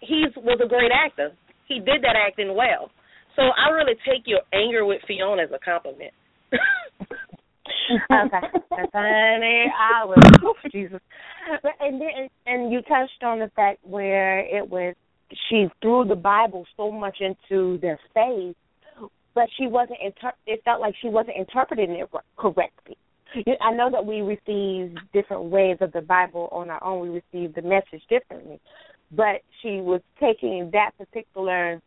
Speaker 4: He was a great actor. He did that acting well. So I really take your anger with Fiona as a compliment.
Speaker 5: okay, honey, I was oh, Jesus. But and then and you touched on the fact where it was she threw the Bible so much into their face but she wasn't. Inter- it felt like she wasn't interpreting it correctly. I know that we receive different ways of the Bible on our own. We receive the message differently, but she was taking that particular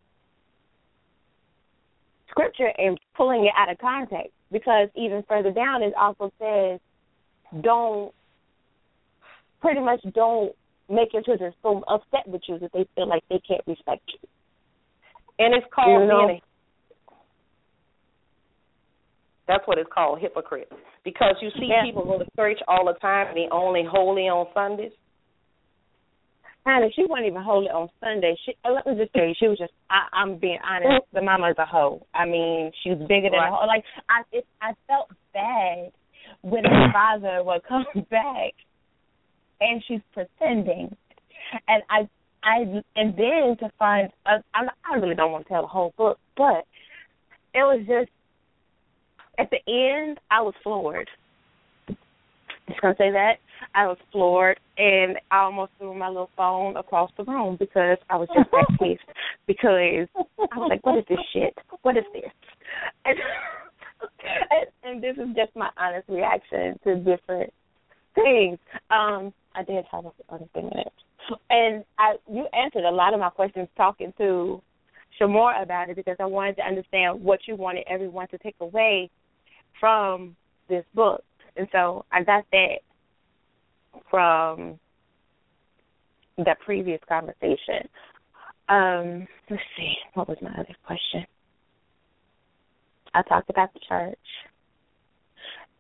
Speaker 5: scripture and pulling it out of context because even further down it also says don't pretty much don't make your children so upset with you that they feel like they can't respect you.
Speaker 4: And it's called you know? being That's what it's called, hypocrite. Because you see
Speaker 5: Yeah.
Speaker 4: people go to church all the time and they only holy on Sundays.
Speaker 5: Honey, she wasn't even holy on Sunday. She uh, let me just tell you, she was just. I, I'm being honest. The mama's a hoe. I mean, she was bigger than
Speaker 4: Right.
Speaker 5: a hoe. Like I, it, I felt bad when her father would come back, and she's pretending, and I, I, and then to find, uh, I'm, I really don't want to tell the whole book, but it was just at the end, I was floored. Just gonna say that I was floored, and I almost threw my little phone across the room because I was just that pissed. Because I was like, "What is this shit? What is this?" And, and, and this is just my honest reaction to different things. Um, I did have other thing in it, and I you answered a lot of my questions talking to Sh' Moore about it because I wanted to understand what you wanted everyone to take away from this book. And so I got that from that previous conversation. Um, let's see, what was my other question? I talked about the church.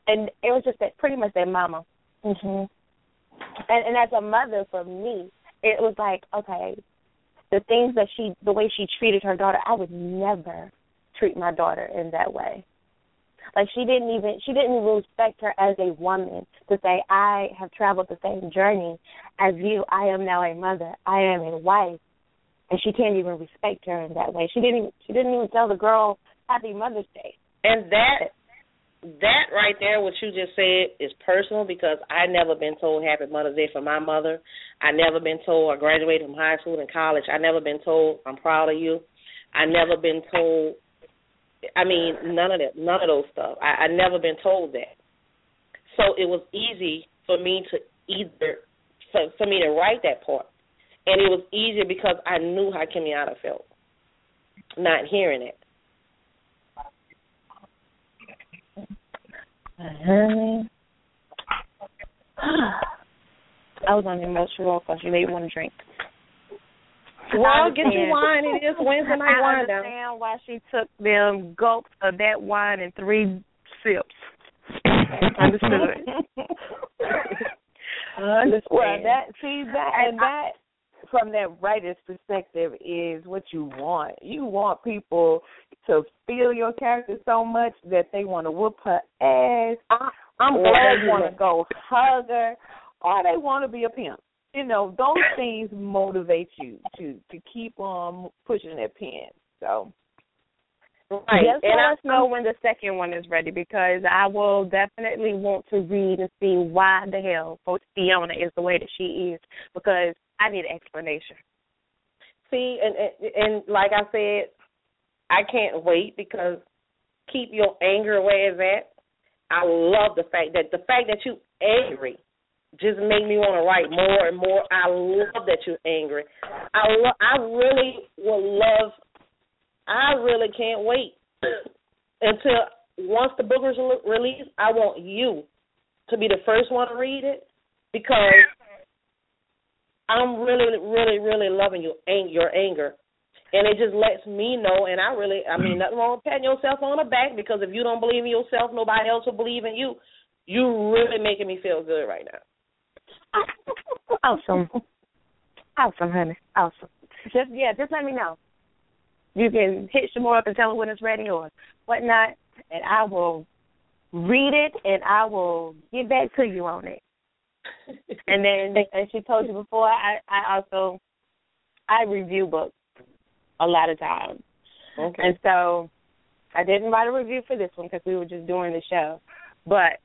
Speaker 5: And it was just that pretty much that mama. Mhm. And and as a mother for me, it was like, okay, the things that she the way she treated her daughter, I would never treat my daughter in that way. Like she didn't even she didn't even respect her as a woman to say I have traveled the same journey as you. I am now a mother. I am a wife, and she can't even respect her in that way. She didn't even, she didn't even tell the girl Happy Mother's Day.
Speaker 4: And that that right there, what you just said, is personal because I never been told Happy Mother's Day from my mother. I never been told I graduated from high school and college. I never been told I'm proud of you. I never been told. I mean, none of that, none of those stuff. I, I never been told that. So it was easy for me to either for, for me to write that part, and it was easier because I knew how Kimiata felt. Not hearing it.
Speaker 5: I was on emotional because you made me want to drink.
Speaker 4: Well, get your wine. It is Wednesday night
Speaker 5: I
Speaker 4: wine down.
Speaker 5: understand why she took them gulps of that wine in three sips. Understood. Understand.
Speaker 2: Well, that see that
Speaker 5: And
Speaker 2: and that from that writer's perspective is what you want. You want people to feel your character so much that they want to whoop her ass,
Speaker 4: I, I'm
Speaker 2: or
Speaker 4: glad
Speaker 2: they want to go hug her, or they want to be a pimp. You know, those things motivate you to to keep on pushing that pen. So
Speaker 4: Right.
Speaker 5: Just
Speaker 4: and
Speaker 5: let
Speaker 4: I,
Speaker 5: us know when the second one is ready because I will definitely want to read and see why the hell Fiona is the way that she is because I need an explanation.
Speaker 4: see, and, and and like I said, I can't wait because keep your anger where it's at. I love the fact that the fact that you angry just make me want to write more and more. I love that you're angry. I lo- I really will love. I really can't wait until once the book is released. I want you to be the first one to read it because I'm really, really, really loving your ang- your anger, and it just lets me know. And I really, I mean, nothing wrong with patting yourself on the back because if you don't believe in yourself, nobody else will believe in you. You really making me feel good right now.
Speaker 5: Awesome. awesome, honey. Awesome. Just yeah, just let me know. You can hit Sh' Moore up and tell her when it's ready or whatnot, and I will read it and I will get back to you on it. and then, as she told you before, I I also I review books a lot of times,
Speaker 4: Okay.
Speaker 5: and so I didn't write a review for this one because we were just doing the show. But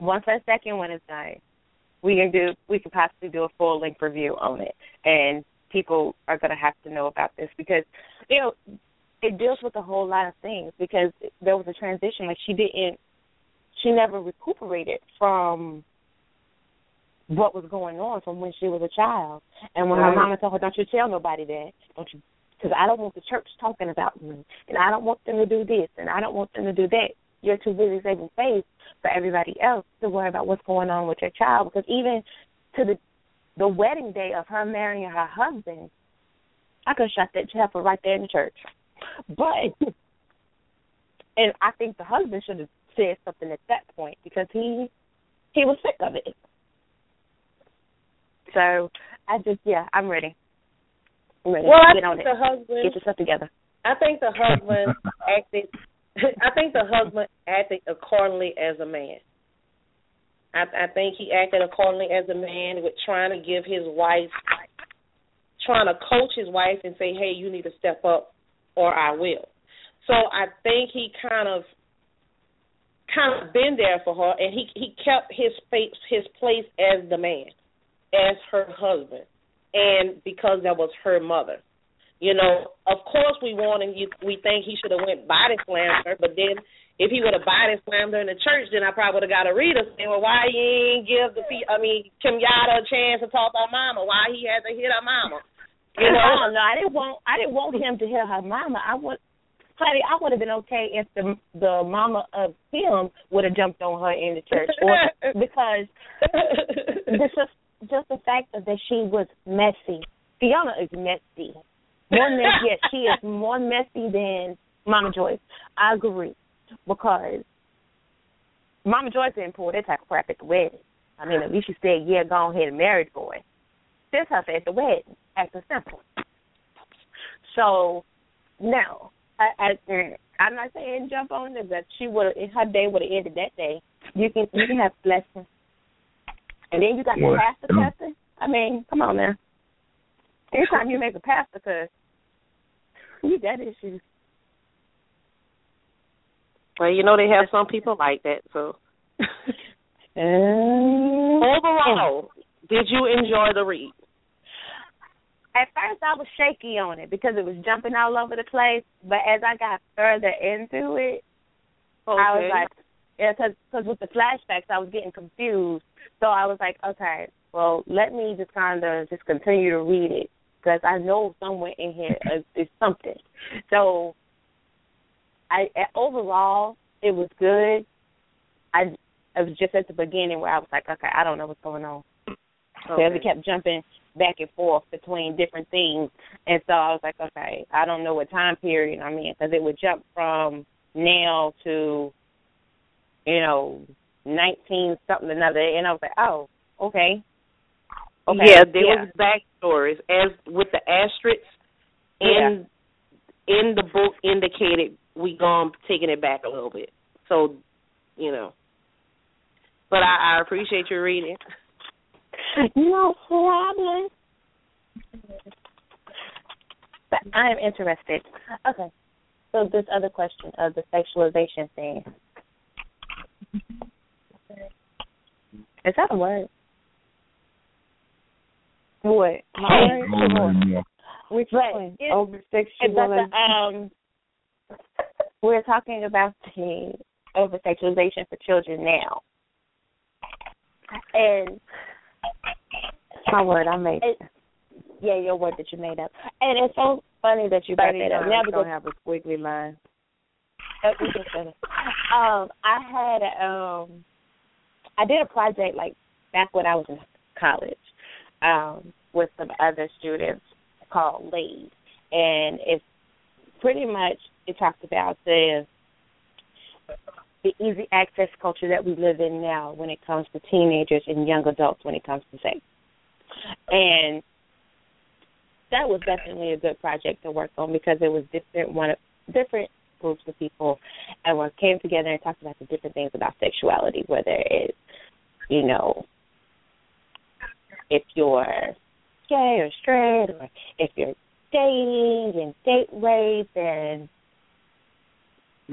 Speaker 5: once that second one is done, we can do we can possibly do a full length review on it, and people are going to have to know about this because you know it deals with a whole lot of things because there was a transition. Like she didn't she never recuperated from what was going on from when she was a child. And when her
Speaker 4: Right.
Speaker 5: mama told her don't you tell nobody that. Don't you because I don't want the church talking about me. And I don't want them to do this. And I don't want them to do that you're too busy saving face for everybody else to worry about what's going on with your child because even to the the wedding day of her marrying her husband, I could shut that chapel right there in the church. But and I think the husband should have said something at that point because he he was sick of it. So I just yeah, I'm ready. I'm ready.
Speaker 4: Well, I
Speaker 5: Get on
Speaker 4: think
Speaker 5: it.
Speaker 4: the husband.
Speaker 5: Get yourself together.
Speaker 4: I think the husband acted. I think the husband acted accordingly as a man. I, I think he acted accordingly as a man with trying to give his wife, trying to coach his wife and say, "Hey, you need to step up, or I will." So I think he kind of, kind of been there for her, and he he kept his face, his place as the man, as her husband, and because that was her mother. You know, of course we want you, we think he should have went body slammed her, but then if he would have body slammed her in the church, then I probably would have got a reader saying, "Well, why you ain't give the I mean Kenyatta a chance to talk to her mama? Why he had to hit her mama?" You know,
Speaker 5: I don't know. I didn't want I didn't want him to hit her mama. I would honey, I would have been okay if the the mama of him would have jumped on her in the church or because this is just the fact that she was messy. Fiona is messy. More messy, yes, she is more messy than Mama Joyce. I agree because Mama Joyce didn't pull that type of crap at the wedding. I mean, at least she said, "Yeah, go ahead and marry the boy." This her at the wedding, acting simple. So, no, I, I I'm not saying jump on it, but she would her day would have ended that day. You can you can have blessings, and then you got the pastor mm. cussing. I mean, come on now. Anytime you make a pastor cuss, you got issues.
Speaker 4: well, you know they have some people like that. So
Speaker 5: Um,
Speaker 4: overall, did you enjoy the read?
Speaker 5: at first I was shaky on it because it was jumping all over the place. But as I got further into it, I was like, yeah, because cause with the flashbacks I was getting confused. So I was like, okay, well, let me just kind of just continue to read it because I know somewhere in here is, is something. So I overall it was good. I it was just at the beginning where I was like, okay, I don't know what's going on. Because
Speaker 4: Okay.
Speaker 5: it kept jumping back and forth between different things, and so I was like, okay, I don't know what time period I'm in because it would jump from now to, you know, nineteen something another, and I was like, oh, okay. Okay.
Speaker 4: Yeah, there
Speaker 5: yeah.
Speaker 4: was backstories as with the asterisks in in the book indicated we gone taking it back a little bit. So, you know. But I, I appreciate you reading.
Speaker 5: No problem. But I'm interested. Okay. So this other question of the sexualization thing. Is that a word?
Speaker 2: What? My word? Come on.
Speaker 3: Yeah.
Speaker 2: Which one? Over
Speaker 5: Is that
Speaker 2: sexual.
Speaker 5: um we're talking about the over sexualization for children now. And
Speaker 2: my word. I made it.
Speaker 5: yeah, your word that you made up. And it's so funny that you brought that up. Now because
Speaker 2: don't have a squiggly line.
Speaker 5: We. Um, I had um, I did a project like back when I was in college, um, with some other students called LADE, and it's pretty much it talked about the the easy access culture that we live in now when it comes to teenagers and young adults when it comes to sex, and that was definitely a good project to work on because it was different one different groups of people and we came together and talked about the different things about sexuality, whether it's, you know, if you're gay or straight or if you're dating and date rape and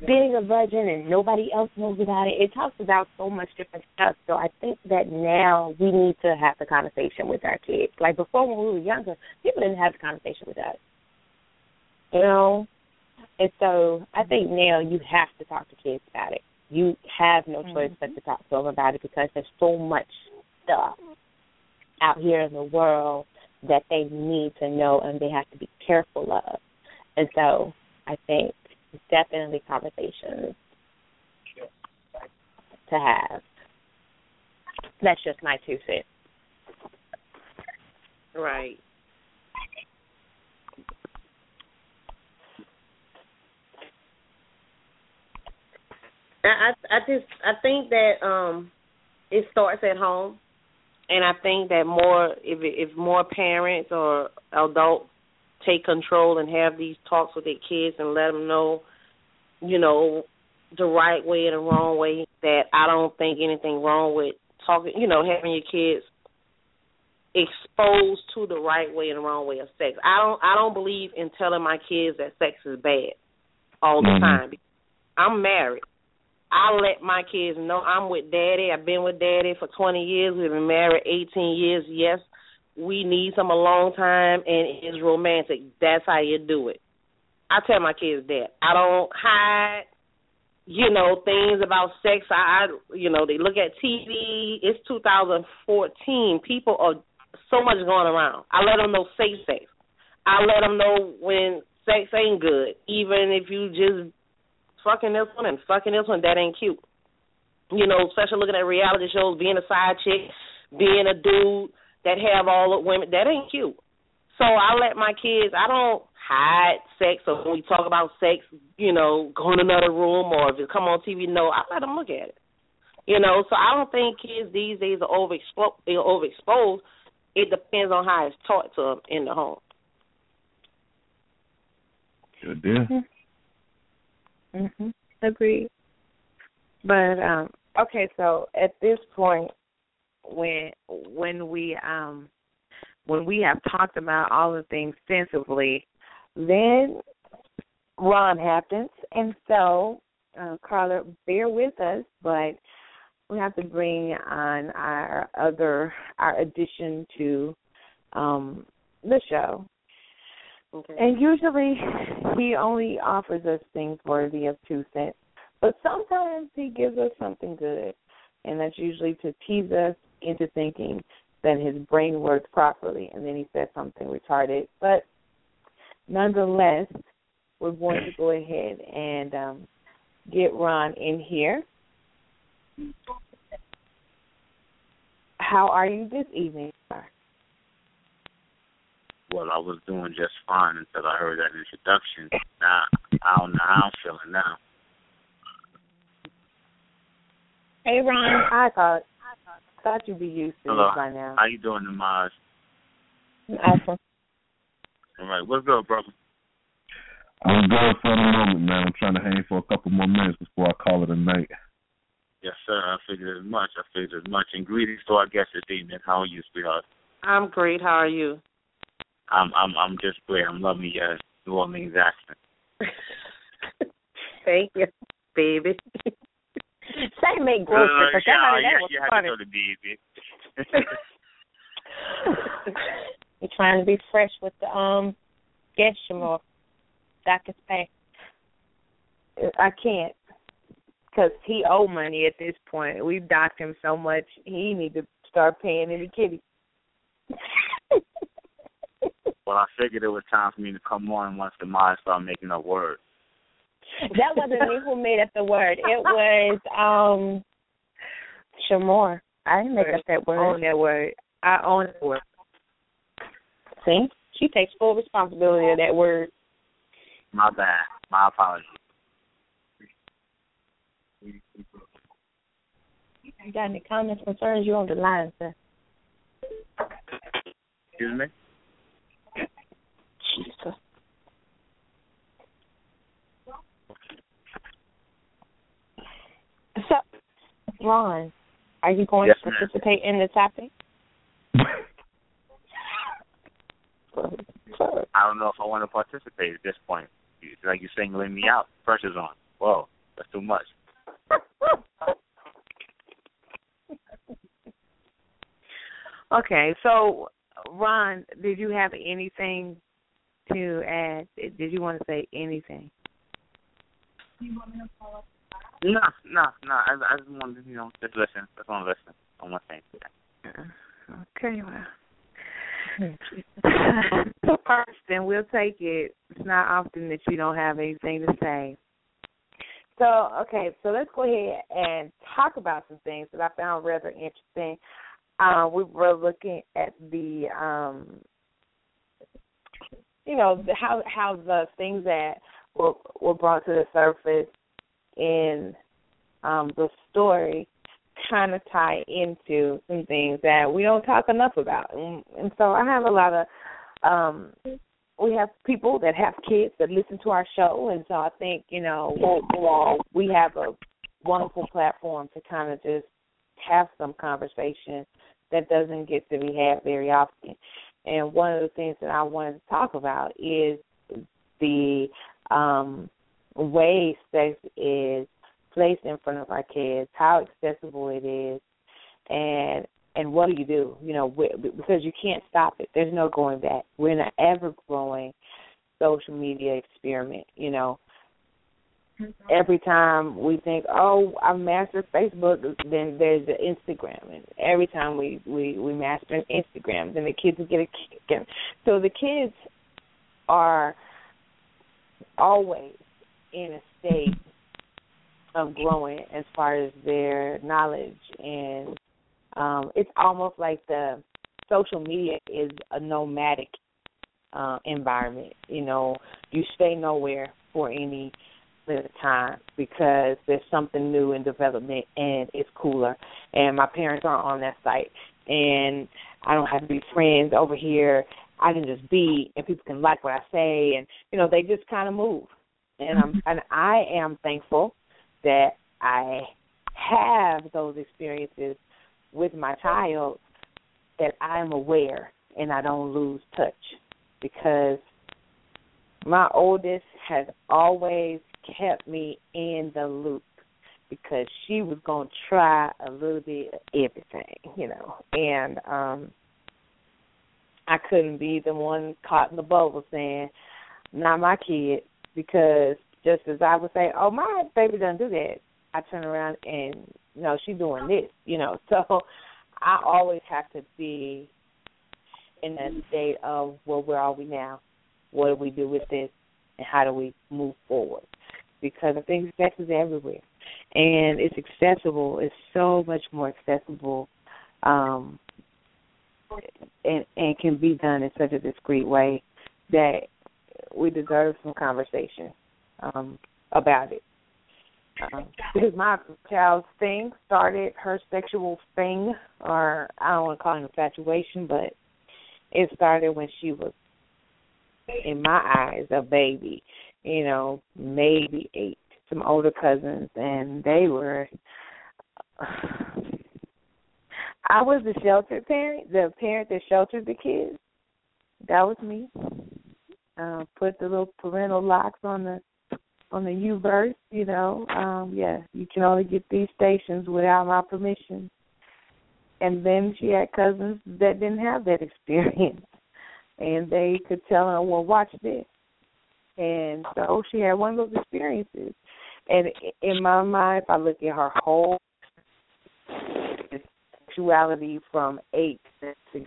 Speaker 5: being a virgin and nobody else knows about it. It talks about so much different stuff. So I think that now we need to have the conversation with our kids. Like before when we were younger, people didn't have the conversation with us. You know? And so I think now you have to talk to kids about it. You have no choice mm-hmm. but to talk to them about it because there's so much stuff out here in the world that they need to know and they have to be careful of. And so I think it's definitely conversations to have. That's just my two cents.
Speaker 4: Right. I I just I think that um it starts at home, and I think that more if if more parents or adults take control and have these talks with their kids and let them know, you know, the right way and the wrong way. That I don't think anything wrong with talking, you know, having your kids exposed to the right way and the wrong way of sex. I don't I don't believe in telling my kids that sex is bad all the
Speaker 3: Mhm.
Speaker 4: time. I'm married. I let my kids know I'm with daddy. I've been with daddy for 20 years. We've been married 18 years. Yes, we need some alone time and it's romantic. That's how you do it. I tell my kids that. I don't hide you know things about sex. I, I you know they look at TV. It's 2014. People are so much going around. I let them know safe sex. I let them know when sex ain't good, even if you just fucking this one and fucking this one. That ain't cute. You know, especially looking at reality shows, being a side chick, being a dude that have all the women. That ain't cute. So I let my kids. I don't hide sex, or when we talk about sex, you know, go in another room, or if it come on TV. No, I let them look at it. You know, so I don't think kids these days are overexposed. Overexposed. It depends on how it's taught to them in the home.
Speaker 3: Good deal. Mm-hmm.
Speaker 2: Mhm. Agreed. But um okay, so at this point when when we um when we have talked about all the things sensibly, then Ron happens and so uh Carla bear with us, but we have to bring on our other our addition to um the show.
Speaker 4: Okay.
Speaker 2: And usually he only offers us things worthy of two cents. But sometimes he gives us something good. And that's usually to tease us into thinking that his brain works properly and then he says something retarded. But nonetheless, we're going to go ahead and um, get Ron in here. How are you this evening, sir?
Speaker 6: Well, I was doing just fine until I heard that introduction. Now I don't know how I'm feeling now.
Speaker 5: Hey, Ron.
Speaker 2: I thought I thought you'd be used to
Speaker 6: Hello.
Speaker 2: this by now.
Speaker 6: How you doing, Namaz?
Speaker 5: Awesome.
Speaker 6: All right, what's good, brother?
Speaker 3: I'm good for the moment, man. I'm trying to hang for a couple more minutes before I call it a night.
Speaker 6: Yes, sir. I figured as much. I figured as much. And greetings to our guest this evening. How are you, sweetheart?
Speaker 4: I'm great. How are you?
Speaker 6: I'm I'm I'm just great. I'm loving your New Orleans accent.
Speaker 4: Thank you, baby.
Speaker 5: Say make grocery,
Speaker 6: Uh,
Speaker 5: because
Speaker 6: yeah,
Speaker 5: that,
Speaker 6: yeah,
Speaker 5: that was
Speaker 6: you had
Speaker 5: funny.
Speaker 6: to go to baby.
Speaker 5: You're trying to be fresh with the um guest Sh' Moore. Dr. Spay.
Speaker 2: I can't because he owe money at this point. We've docked him so much. He need to start paying any kitty.
Speaker 6: well, I figured it was time for me to come on once the mind started making up words.
Speaker 5: That wasn't me who made up the word. It was um Sh' Moore. I didn't make up that word.
Speaker 2: Own
Speaker 5: word.
Speaker 2: that word. I own that word.
Speaker 5: See? She takes full responsibility of that word.
Speaker 6: My bad. My apologies.
Speaker 5: You got any comments, concerns? You on the line, sir.
Speaker 6: Excuse me?
Speaker 5: Jesus. So, Ron, are you going
Speaker 6: Yes,
Speaker 5: to
Speaker 6: ma'am.
Speaker 5: participate in the topic?
Speaker 6: I don't know if I want to participate at this point. You- Like you're singling me out. Pressure's on. Whoa, that's too much.
Speaker 2: Okay, so Ron, did you have anything to add? Did you want to say anything?
Speaker 6: No, no, no. I, I just wanted to, you know, just listen. Just want to listen. I want to say
Speaker 2: Okay, well. First, then we'll take it. It's not often that you don't have anything to say. So, okay, so let's go ahead and talk about some things that I found rather interesting. Uh, we were looking at the, um, you know, how how the things that were were brought to the surface in um, the story kind of tie into some things that we don't talk enough about, and, and so I have a lot of. Um, we have people that have kids that listen to our show, and so I think you know we have a wonderful platform to kind of just have some conversation that doesn't get to be had very often. And one of the things that I wanted to talk about is the um, way sex is placed in front of our kids, how accessible it is, and and what do you do? You know, because you can't stop it. There's no going back. We're in an ever growing social media experiment. You know, every time we think, oh, I've mastered Facebook, then there's the Instagram, and every time we we we master Instagram, then the kids get a kick. And so the kids are always in a state of growing as far as their knowledge. And um it's almost like the social media is a nomadic uh environment. You know you stay nowhere for any length of time because there's something new in development and it's cooler. And my parents aren't on that site. And i don't have to be friends over here. I can just be and people can like what i say. And you know they just kind of move. And i'm mm-hmm. and i am thankful that i have those experiences with my child that I'm aware and I don't lose touch. Because my oldest has always kept me in the loop because she was going to try a little bit of everything, you know. And um I couldn't be the one caught in the bubble saying, "Not my kid," because just as I would say, "Oh, my baby doesn't do that," I turn around and you know she's doing this, you know. So I always have to be in that state of well, where are we now? What do we do with this, and how do we move forward? Because I think sex is everywhere, and it's accessible. It's so much more accessible, um, and and can be done in such a discreet way that we deserve some conversation um, about it um, because my child's thing started her sexual thing, or I don't want to call it infatuation, but it started when she was, in my eyes, a baby. You know, maybe eight. Some older cousins, and they were. I was the sheltered parent, the parent that sheltered the kids. That was me. Uh, put the little parental locks on the on the U-verse, you know, um, yeah, you can only get these stations without my permission. And then she had cousins that didn't have that experience, and they could tell her, "Well, watch this." And so she had one of those experiences. And in my mind, if I look at her whole sexuality from eight to six,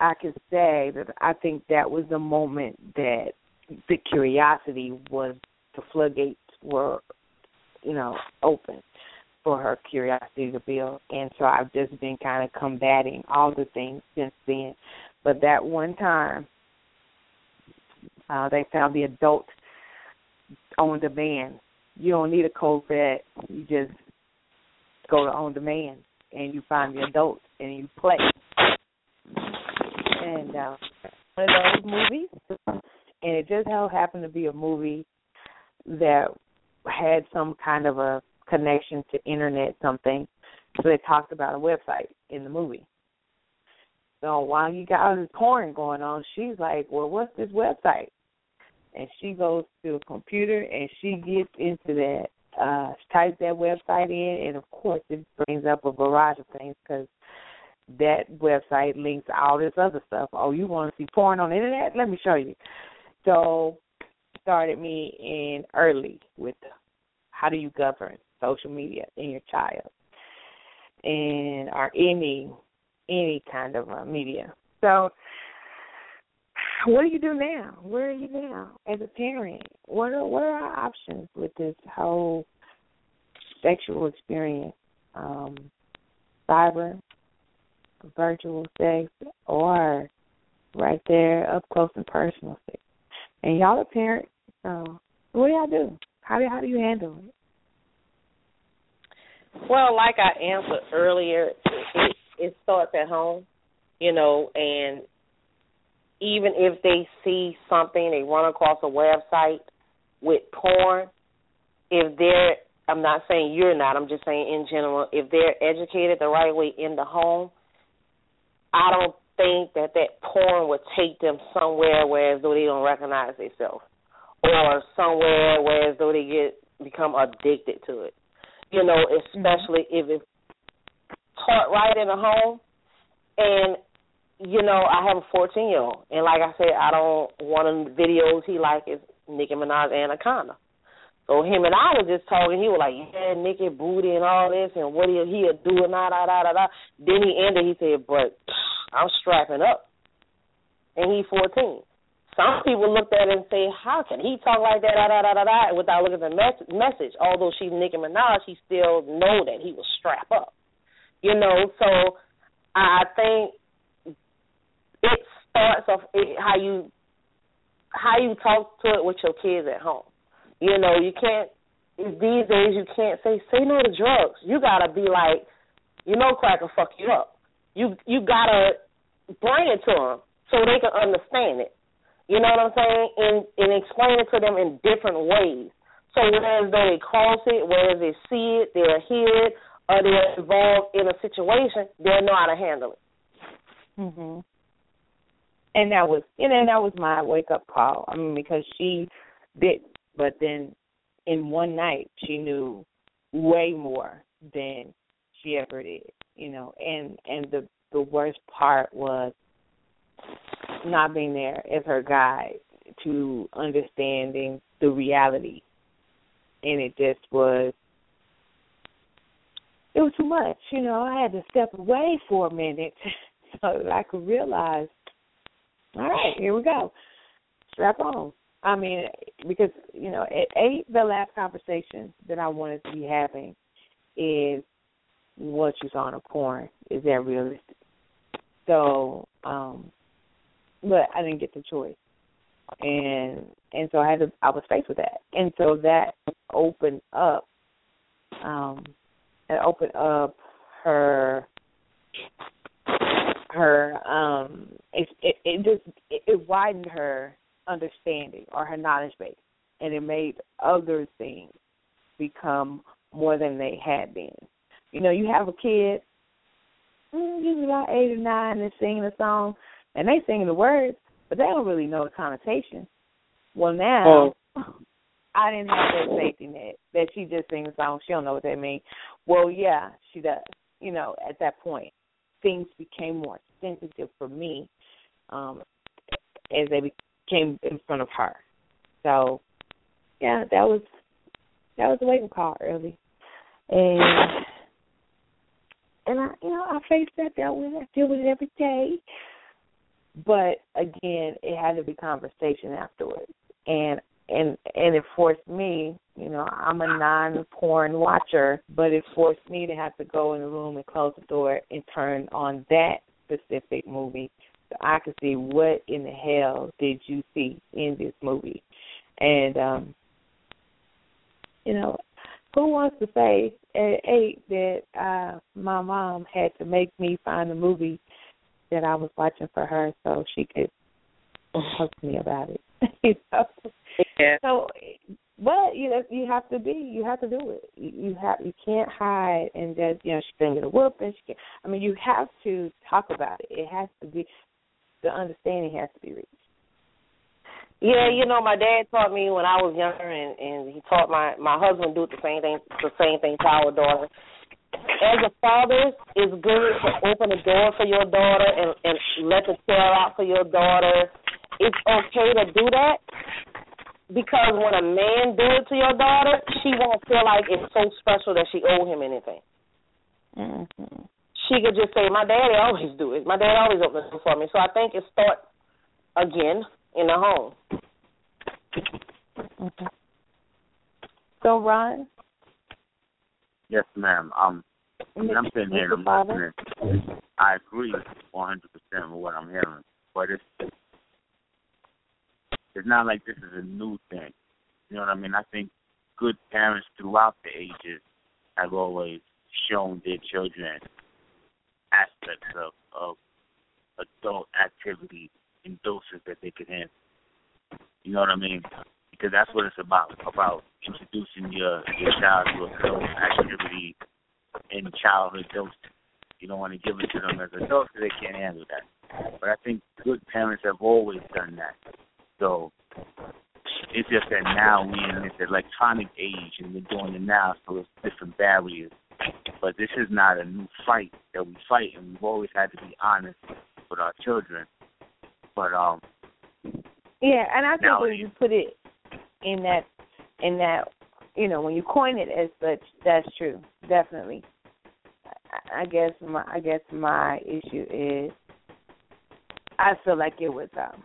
Speaker 2: I can say that I think that was the moment that the curiosity was the floodgates were, you know, open for her curiosity to build. And so I've just been kind of combating all the things since then. But that one time, uh, they found the adult on demand. You don't need a code for that. You just go to on demand and you find the adult and you play. And uh, one of those movies and it just happened to be a movie that had some kind of a connection to internet something. So they talked about a website in the movie. So while you got all this porn going on, she's like, Well, what's this website? And she goes to a computer and she gets into that, uh, types that website in, and of course it brings up a barrage of things because that website links all this other stuff. Oh, you want to see porn on the internet? Let me show you. So started me in early with how do you govern social media in your child and or any any kind of uh, media. So what do you do now? Where are you now as a parent? What are what are our options with this whole sexual experience? Um, cyber, virtual sex, or right there up close and personal sex. And y'all are parents, so what do y'all do? How do how do you handle it?
Speaker 4: Well, like I answered earlier, it, it starts at home, you know, and even if they see something, they run across a website with porn, if they're, I'm not saying you're not, I'm just saying in general, if they're educated the right way in the home, I don't think that that porn would take them somewhere where as though they don't recognize themselves, or somewhere where as though they get become addicted to it. You know, especially mm-hmm. if it's taught right in the home. And you know, I have a 14 year old, and like I said, I don't one of the videos he like is Nicki Minaj Anaconda. So him and I was just talking. He was like, "Yeah, Nicki booty and all this, and what he he'll do and da da da da da." Then he ended. He said, "But I'm strapping up," and he's 14. Some people looked at it and say, "How can he talk like that?" Da da da da da, without looking at the mes- message. Although she's Nicki Minaj, he still know that he was strapped up. You know, so I think it starts off how you how you talk to it with your kids at home. You know, you can't these days you can't say say no to drugs. You gotta be like, you know, crack will fuck you up. You you gotta bring it to them so they can understand it. You know what I'm saying? And and explain it to them in different ways. So whereas they cross it, whereas they see it, they're hear it, or they're involved in a situation, they'll know how to handle it.
Speaker 2: Mhm and that was you know that was my wake up call. I mean because she did, but then in one night she knew way more than she ever did. You know, and and the the worst part was not being there as her guide to understanding the reality, and it just was it was too much. You know, I had to step away for a minute so that I could realize all right, here we go. Strap on. I mean, because you know, it eight the last conversation that I wanted to be having is what you saw in a porn. Is that realistic? So, um, but I didn't get the choice, and and so I had to. I was faced with that, and so that opened up. Um, it opened up her her um it it, it just it, it widened her understanding or her knowledge base and it made other things become more than they had been. You know, you have a kid, mm, he's about eight or nine, and singing a song, and they singing the words, but they don't really know the connotation. Well, now oh. I didn't have that safety net that she just sings a song, she don't know what that means. Well, yeah, she does. You know, at that point, things became more sensitive for me um, as they became in front of her. So, yeah, that was that was a wake up call early, and and I, you know, I faced that, dealt with it, I deal with it every day. But again, it had to be conversation afterwards, and and and it forced me you know i'm a non porn watcher but it forced me to have to go in the room and close the door and turn on that specific movie so i could see what in the hell did you see in this movie and um you know who wants to say at eight that uh my mom had to make me find a movie that i was watching for her so she could talk to me about it you know
Speaker 4: yeah.
Speaker 2: So, but you know, you have to be, you have to do it. You, have, you can't hide and just, you know, she's gonna get a whooping. She can, I mean, you have to talk about it. It has to be, the understanding has to be reached.
Speaker 4: Yeah, you know, my dad taught me when I was younger, and and he taught my my husband do the same thing, the same thing to our daughter. As a father, it's good to open the door for your daughter and and let the tail out for your daughter. It's okay to do that, because when a man do it to your daughter, she won't feel like it's so special that she owe him anything.
Speaker 2: Mm-hmm.
Speaker 4: She could just say, "My daddy always do it. My dad always opens it for me." So I think it starts again in the home.
Speaker 2: Mm-hmm. So Ron.
Speaker 6: Yes, ma'am. Um, I mean, I'm sitting here and I'm listening. I agree 100% with what I'm hearing, but it's it's not like this is a new thing. You know what I mean? I think good parents throughout the ages have always shown their children aspects of, of adult activity in doses that they could handle. You know what I mean? Because that's what it's about. About introducing your your child to adult activity in childhood doses. You don't want to give it to them as adults because they can't handle that. But I think good parents have always done that. So it's just that now we're in this electronic age and we're doing it now, so it's different barriers. But this is not a new fight that we fight, and we've always had to be honest with our children. But um,
Speaker 2: yeah, and I think when you put it in that in that you know when you coin it as such, that's true, definitely. I guess my I guess my issue is I feel like it was um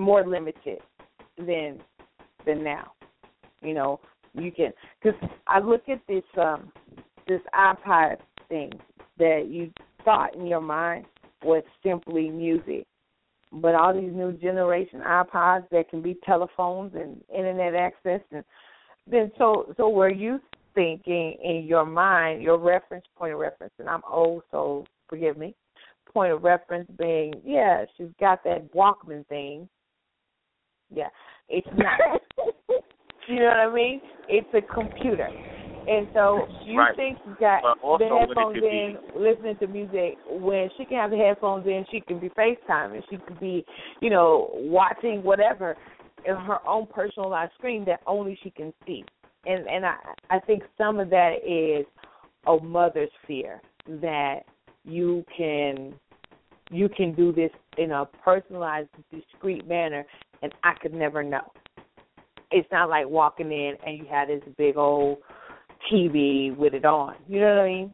Speaker 2: more limited than than now. You know, you can because I look at this um this iPod thing that you thought in your mind was simply music, but all these new generation iPods that can be telephones and internet access, and then so so where you thinking in your mind your reference point of reference, and I'm old, so forgive me. Point of reference being, yeah, she's got that Walkman thing. Yeah, it's not. you know what I mean? It's a computer. And so you
Speaker 6: Right.
Speaker 2: think you got the headphones in, listening to music when she can have the headphones in, she can be FaceTiming, she could be, you know, watching whatever in her own personalized screen that only she can see. And and I I think some of that is a mother's fear that you can you can do this in a personalized, discreet manner, and I could never know. It's not like walking in and you had this big old TV with it on. You know what I mean?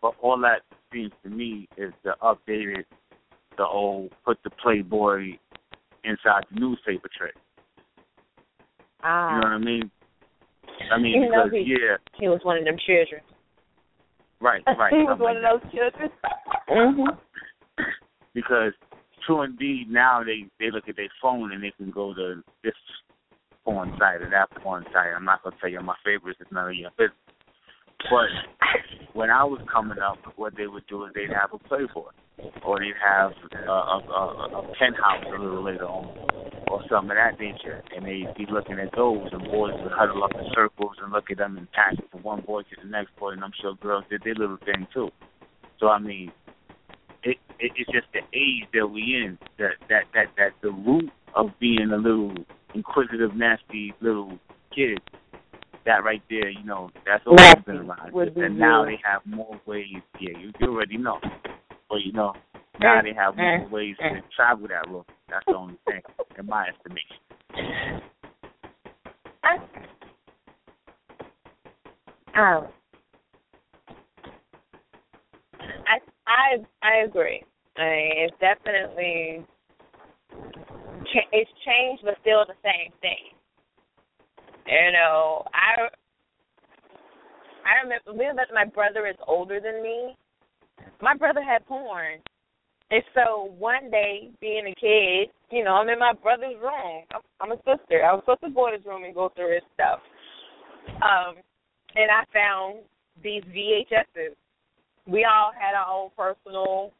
Speaker 6: but all that seems to me is the updated, the old put the Playboy inside the newspaper trick.
Speaker 2: Ah,
Speaker 6: You know what I mean? I mean, because
Speaker 5: he-
Speaker 6: yeah,
Speaker 5: He was one of them children.
Speaker 6: right, right.
Speaker 2: he was one
Speaker 6: like
Speaker 2: of those children.
Speaker 5: Mhm.
Speaker 6: because true indeed now they they look at their phone and they can go to this porn site or that porn site. I'm not gonna tell you my favorites; it's none of your business. But when I was coming up, what they would do is they'd have a Playboy, or they'd have a, a, a, a penthouse a little later on, or something of that nature, and they'd be looking at those, and boys would huddle up in circles and look at them and pass it from one boy to the next boy, and I'm sure girls did their little thing too. So I mean, it, it it's just the age that we in that that that that the root of being a little inquisitive, nasty little kid. That right there, you know, that's always
Speaker 2: Nasty
Speaker 6: been around.
Speaker 2: would be
Speaker 6: And now they have more ways. Yeah, you, you already know. But you know, now they have more ways to travel that road. That's the only thing, in my estimation.
Speaker 5: Um, I I agree. I mean, it's definitely it's changed, but still the same thing. You know, I I remember being that my brother is older than me. My brother had porn, and so one day, being a kid, you know, I'm in my brother's room. I'm, I'm a sister. I was supposed to go in his room and go through his stuff. Um, and I found these VHSs. We all had our own personal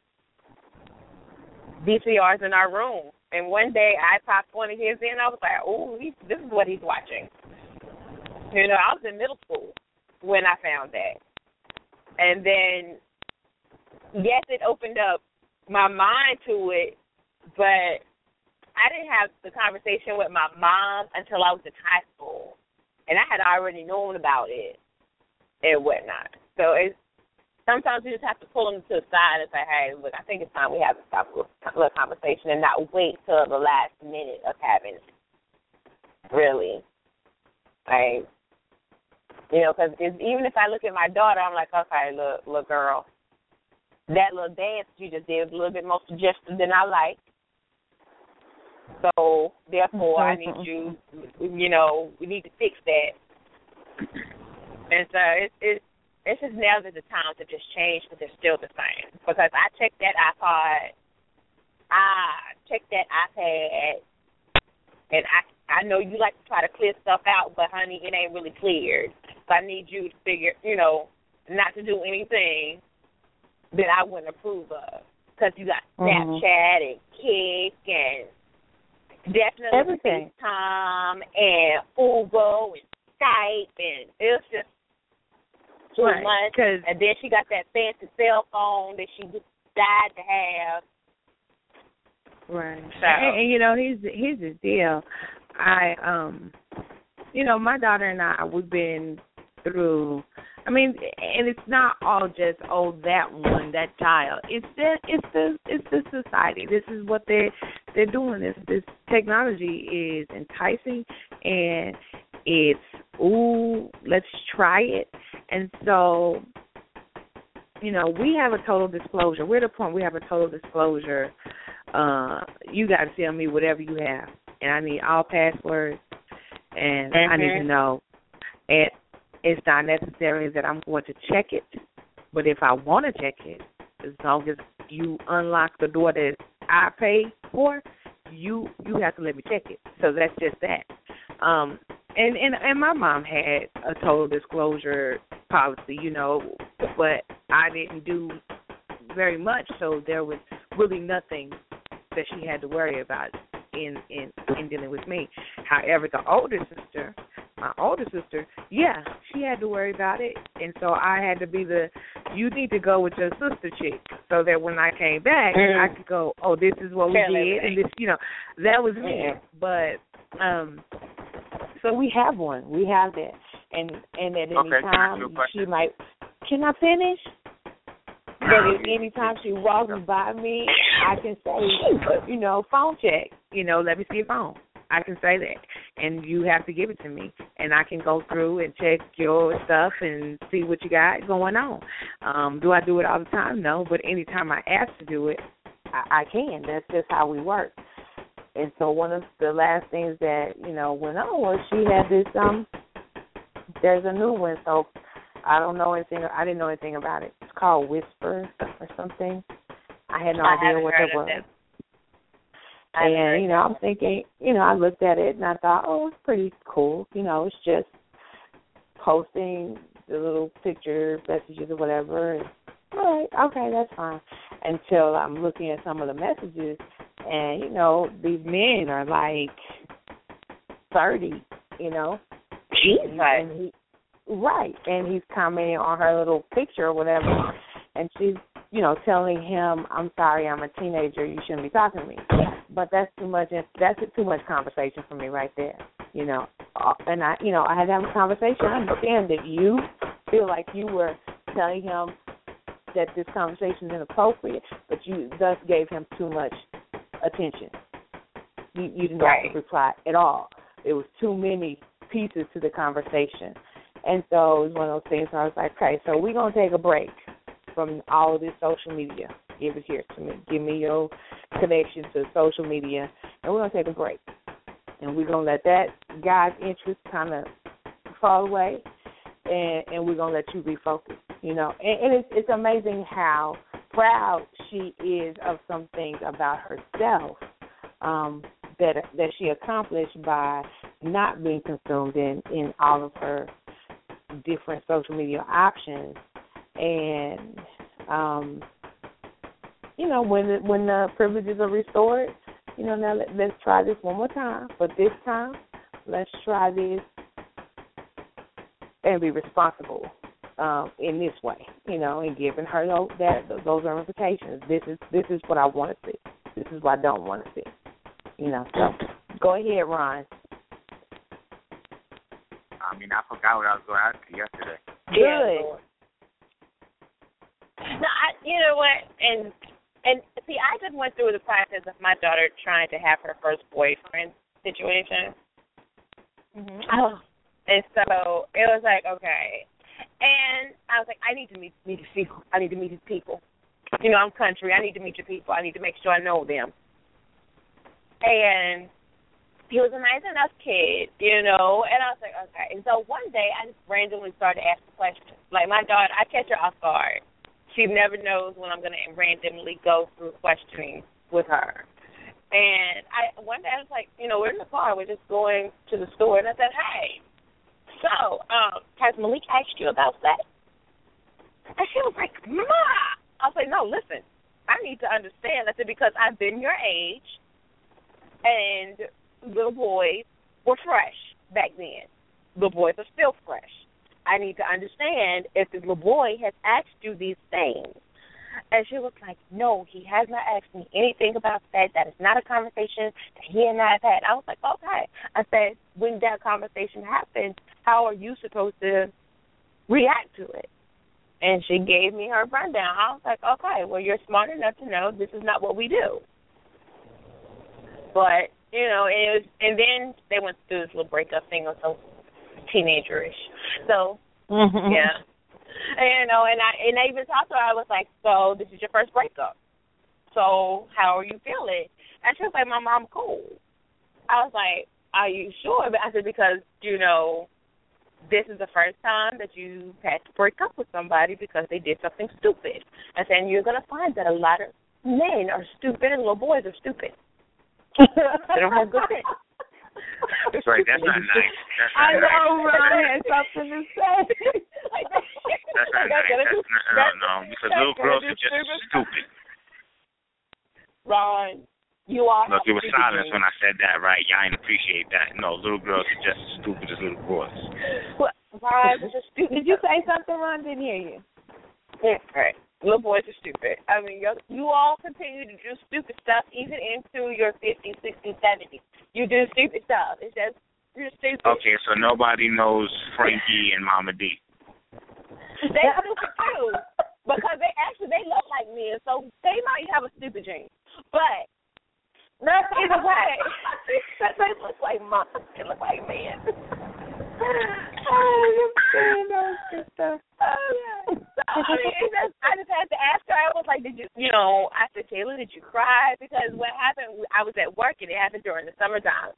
Speaker 5: VCRs in our room. And one day I popped one of his in. I was like, "Oh, this is what he's watching." You know, I was in middle school when I found that, and then yes, it opened up my mind to it, but I didn't have the conversation with my mom until I was in high school, and I had already known about it and whatnot. So it's sometimes you just have to pull them to the side and say, "Hey, look, I think it's time we have to stop a little conversation and not wait till the last minute of having it." Really, like you know, because even if I look at my daughter, I'm like, "Okay, look, look, girl." That little dance you just did was a little bit more suggestive than I like. So therefore, I need mm-hmm. you. You know, we need to fix that. And so it's it's it's just now that the times have just changed, but they're still the same. Because I checked that iPod, I checked that iPad, and I I know you like to try to clear stuff out, but honey, it ain't really cleared. if I need you to figure, you know, not to do anything that I wouldn't approve of. Because you got
Speaker 2: Mhm.
Speaker 5: Snapchat and Kik and definitely
Speaker 2: Everything.
Speaker 5: FaceTime and ooVoo and Skype and it's just too
Speaker 2: Right,
Speaker 5: much.
Speaker 2: 'cause-
Speaker 5: And then she got that fancy cell phone that she just died to have.
Speaker 2: Right.
Speaker 5: So-
Speaker 2: And, and you know, here's the, here's the deal. I um, you know, my daughter and I we've been through. I mean, and it's not all just oh that one that child. It's the it's the it's the society. This is what they they're doing. This this technology is enticing and it's ooh let's try it. And so you know, we have a total disclosure. We're at the point we have a total disclosure. Uh, you got to tell me whatever you have, and I need all passwords, and I need to
Speaker 5: Mhm.
Speaker 2: know. And it's not necessary that I'm going to check it, but if I want to check it, as long as you unlock the door that I pay for, you you have to let me check it. So that's just that. Um, and and and my mom had a total disclosure policy, you know, but I didn't do very much, so there was really nothing that she had to worry about in in in dealing with me. However, the older sister, my older sister, yeah, she had to worry about it, and so I had to be the you need to go with your sister chick, so that when I came back,
Speaker 5: Mm.
Speaker 2: I could go, oh, this is what we
Speaker 5: Tell
Speaker 2: did,
Speaker 5: everything.
Speaker 2: and this, you know, that was me.
Speaker 5: Yeah.
Speaker 2: But um, so we have one, we have that, and and at any
Speaker 6: Okay, can I ask
Speaker 2: time she might. Can I finish? But if anytime she walks by me, I can say, you know, phone check. You know, let me see your phone. I can say that, and you have to give it to me, and I can go through and check your stuff and see what you got going on. Um, do I do it all the time? No, but anytime I ask to do it, I, I can. That's just how we work. And so one of the last things that you know went on was she had this um. There's a new one, so I don't know anything. I didn't know anything about it. It's called Whisper or something. I had no
Speaker 5: I
Speaker 2: idea what
Speaker 5: heard
Speaker 2: that was.
Speaker 5: it. I haven't heard
Speaker 2: And you know, I'm thinking, you know, I looked at it and I thought, oh, it's pretty cool. You know, it's just posting the little picture messages or whatever. And, all right, okay, that's fine. Until I'm looking at some of the messages, and you know, these men are like thirty. You know,
Speaker 5: Jesus.
Speaker 2: and he right. And he's commenting on her little picture or whatever. And she's you know telling him i'm sorry i'm a teenager. You shouldn't be talking to me. But that's too much that's too much conversation for me right there you know? Uh, and i you know i had to have a conversation. I understand that you feel like you were telling him that this conversation is inappropriate but you thus gave him too much attention you you didn't
Speaker 5: Right.
Speaker 2: reply at all It was too many pieces to the conversation. And so it was one of those things where I was like, okay, so we're going to take a break from all of this social media. Give it here to me. Give me your connection to social media, and we're going to take a break. And we're going to let that guy's interest kind of fall away, and, and we're going to let you refocus, you know. And, and it's, it's amazing how proud she is of some things about herself um, that that she accomplished by not being consumed in in all of her different social media options. And um you know when the, when the privileges are restored you know now let, let's try this one more time. But this time let's try this and be responsible um in this way you know and giving her those that those ramifications this is this is what i want to see this is what i don't want to see you know so go ahead ron
Speaker 6: I mean, I forgot what I was going to ask you yesterday.
Speaker 2: Good.
Speaker 5: No, I, you know what, and and see, I just went through the process of my daughter trying to have her first boyfriend situation.
Speaker 2: Mm-hmm.
Speaker 5: Oh, and so it was like okay, and I was like, I need to meet meet his people. I need to meet his people. You know, I'm country. I need to meet your people. I need to make sure I know them. And he was a nice enough kid, you know, and I was like, okay. And so one day I just randomly started asking questions. Like my daughter, I catch her off guard. She never knows when I'm going to randomly go through questioning with her. And I one day I was like, you know, we're in the car, we're just going to the store, and I said, hey, so, um, has Malik asked you about that? And she was like, Ma. I was like, no, listen, I need to understand. I said, because I've been your age, and little boys were fresh back then. Little boys are still fresh. I need to understand if the little boy has asked you these things. And she was like, No, he has not asked me anything about that. That is not a conversation that he and I have had. I was like, Okay. I said, When that conversation happens, how are you supposed to react to it? And she gave me her rundown. I was like, Okay, well you're smart enough to know this is not what we do. But, you know, it was and then they went through this little breakup thing or so teenagerish. So
Speaker 2: Mm-hmm.
Speaker 5: yeah. And, you know, and I and I even talked to her. I was like, "So this is your first breakup. So how are you feeling?" And she was like, "My mom cool." I was like, "Are you sure?" But I said because you know, this is the first time that you had to break up with somebody because they did something stupid. I said, and you're gonna find that a lot of men are stupid and little boys are stupid. they don't have good sense.
Speaker 6: That's right. That's not nice. That's not
Speaker 2: I
Speaker 6: nice.
Speaker 2: know Ron has something to say.
Speaker 6: That's not nice. That's not, no, no. Because little girls are just stupid.
Speaker 5: Ron, you are.
Speaker 6: Look, it was silence when I said that, right? Y'all ain't appreciate that. No, little girls are just as stupid as little boys.
Speaker 5: Ron is a stupid.
Speaker 2: Did you say something, Ron? Didn't hear you.
Speaker 5: Yeah, right. Little boys are stupid. I mean, you you all continue to do stupid stuff even into your 50s, 60s, 70s. You do stupid stuff. It's just you're stupid.
Speaker 6: Okay, so nobody knows Frankie and Mama D.
Speaker 5: They stupid too because they actually they look like men, so they might have a stupid gene. But either way, they look like mom. They look like men. So, oh, I mean, just, I just had to ask her. I was like, "Did you, you know?" I said, "Kayla, did you cry?" Because what happened, I was at work and it happened during the summertime,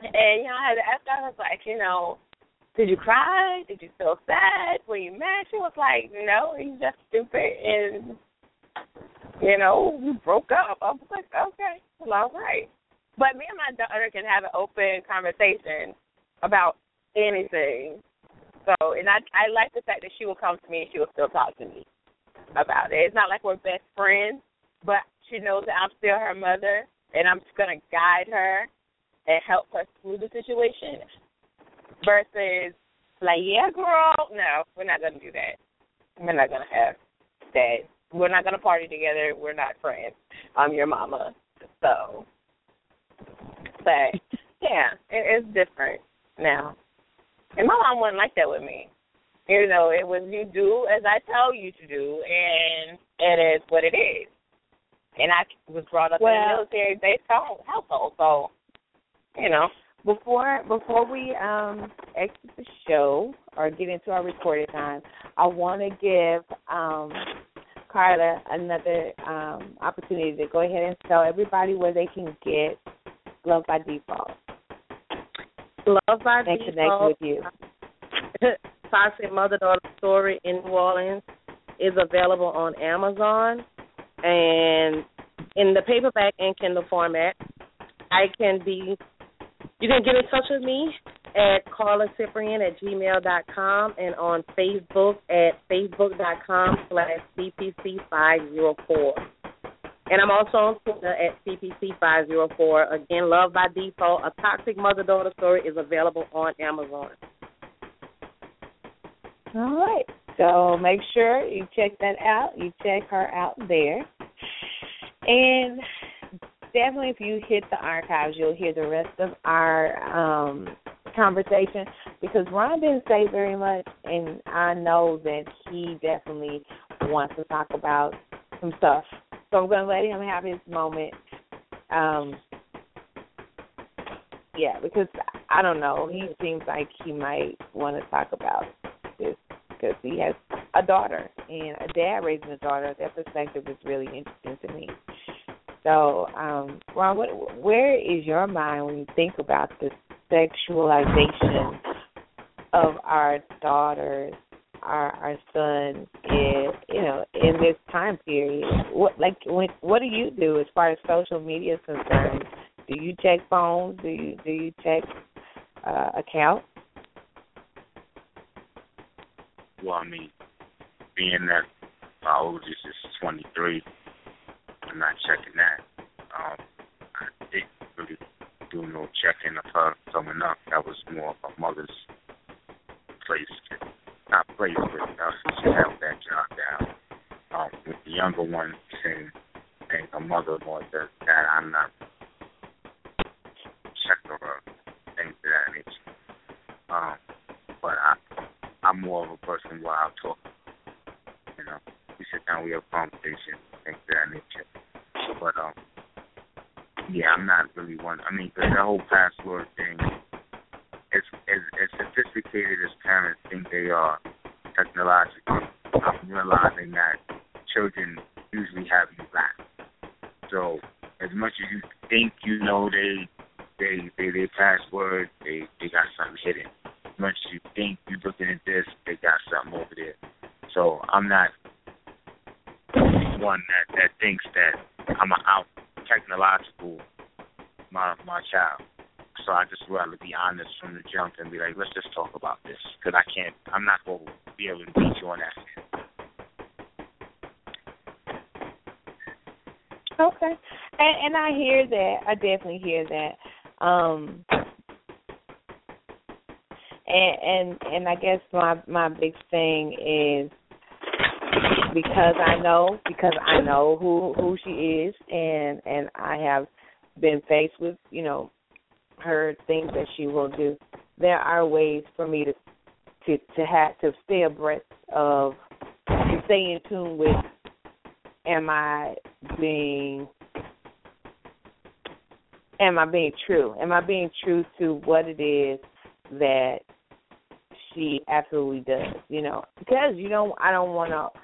Speaker 5: and you know, I had to ask her. I was like, "You know, did you cry? Did you feel sad? Were you mad?" She was like, "No, he's just stupid and." You know, we broke up. I was like, okay, well, all right. But me and my daughter can have an open conversation about anything. So, and I I like the fact that she will come to me and she will still talk to me about it. It's not like we're best friends, but she knows that I'm still her mother and I'm just gonna guide her and help her through the situation. Versus like, yeah, girl, no, we're not gonna do that. We're not gonna have that. We're not gonna party together. We're not friends. I'm your mama. So, but yeah, it's different now. And my mom wasn't like that with me. You know, it was you do as I tell you to do, and it is what it is. And I was brought up in a military-based household, so you know.
Speaker 2: Before before we um exit the show or get into our recording time, I want to give um Carla another um opportunity to go ahead and tell everybody where they can get Love by Default
Speaker 4: Love by default
Speaker 2: and connect
Speaker 4: Default,
Speaker 2: with you.
Speaker 4: Toxic Mother Daughter Story in New Orleans is available on Amazon and in the paperback and Kindle format. I can be you can get in touch with me at Carla Cyprian at gmail dot com and on Facebook at facebook.com slash CPC five zero four. And I'm also on Twitter at CPC five zero four. Again, Love by Default, a toxic mother daughter story is available on Amazon.
Speaker 2: All right. So make sure you check that out. You check her out there. And definitely if you hit the archives, you'll hear the rest of our um conversation because Ron didn't say very much and I know that he definitely wants to talk about some stuff. So I'm gonna let him have his moment. Um yeah, because I don't know. He seems like he might want to talk about this because he has a daughter and a dad raising a daughter. That perspective is really interesting to me. So, um, Ron, what, where is your mind when you think about the sexualization of our daughters, our our sons, in you know in this time period? What like when what do you do as far as social media is concerned? Do you check phones? Do you do you check uh, accounts?
Speaker 6: well, I mean, being that my oldest is 23, I'm not checking that. Um, I didn't really do no checking of her coming up. That was more of a mother's place, not place, but uh, she held that job down. Um, with the younger one, saying, and her mother more does that, I'm not checking her, things of that nature. Um, but I, I'm more of a person where I'll talk. You know, we sit down, we have conversation, things of that nature. But um, yeah, I'm not really one. I mean, cause the whole password thing, as as as sophisticated as parents think they are technologically, I'm realizing that children usually have you back. So as much as you think you know they they they their password, they they got something hidden. As much as you think you're looking at this, they got something over there. So I'm not one that that thinks that I'm an out technological my my child. So I just rather be honest from the jump and be like, let's just talk about this because I can't. I'm not going to be able to beat you on that.
Speaker 2: Okay, and and I hear that. I definitely hear that. Um, and and and I guess my my big thing is because I know because I know who who she is and and I have been faced with you know her things that she will do. There are ways for me to to to have to stay abreast of to stay in tune with. Am I being am I being true? Am I being true to what it is that she absolutely does? You know, because you know I don't want to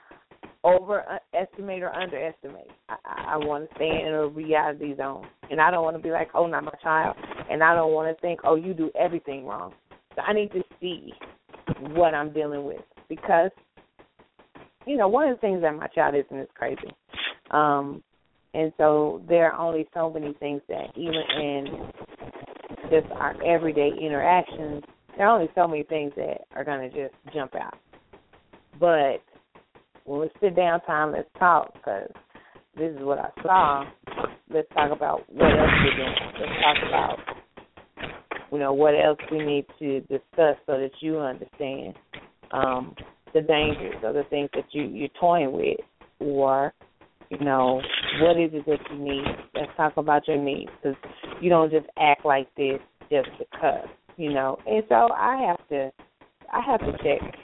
Speaker 2: overestimate or underestimate. I, I want to stay in a reality zone, and I don't want to be like, oh, not my child, and I don't want to think, oh, you do everything wrong. So I need to see what I'm dealing with because, you know, one of the things that my child isn't is crazy. Um, and so there are only so many things that even in just our everyday interactions, there are only so many things that are going to just jump out. But when we sit down time, let's talk because this is what I saw. Let's talk about what else we're doing. Let's talk about, you know, what else we need to discuss so that you understand um, the dangers of the things that you you're toying with, or you know, what is it that you need? Let's talk about your needs because you don't just act like this just because, you know. And so I have to, I have to check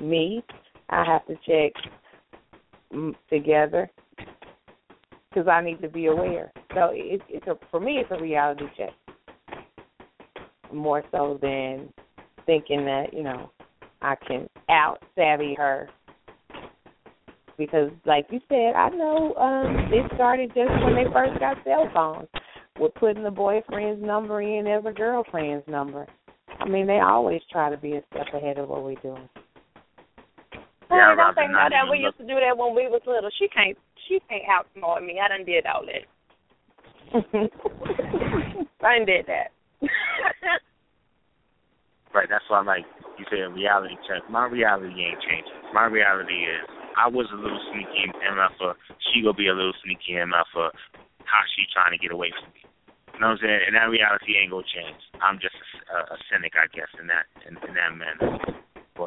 Speaker 2: me I have to check together because I need to be aware. So it's it's a for me it's a reality check more so than thinking that you know I can out savvy her because like you said I know um it started just when they first got cell phones with putting the boyfriend's number in as a girlfriend's number. I mean they always try to be a step ahead of what we're doing.
Speaker 5: Yeah, don't think that. We used to do that when we was little. She can't. She can't outsmart me. I done did all that. I done did that.
Speaker 6: right. That's why, like you said, reality check. My reality ain't changing. My reality is I was a little sneaky MFer. She gonna be a little sneaky MFer. How she trying to get away from me? You know what I'm saying? And that reality ain't gonna change. I'm just a, a cynic, I guess, in that in, in that manner.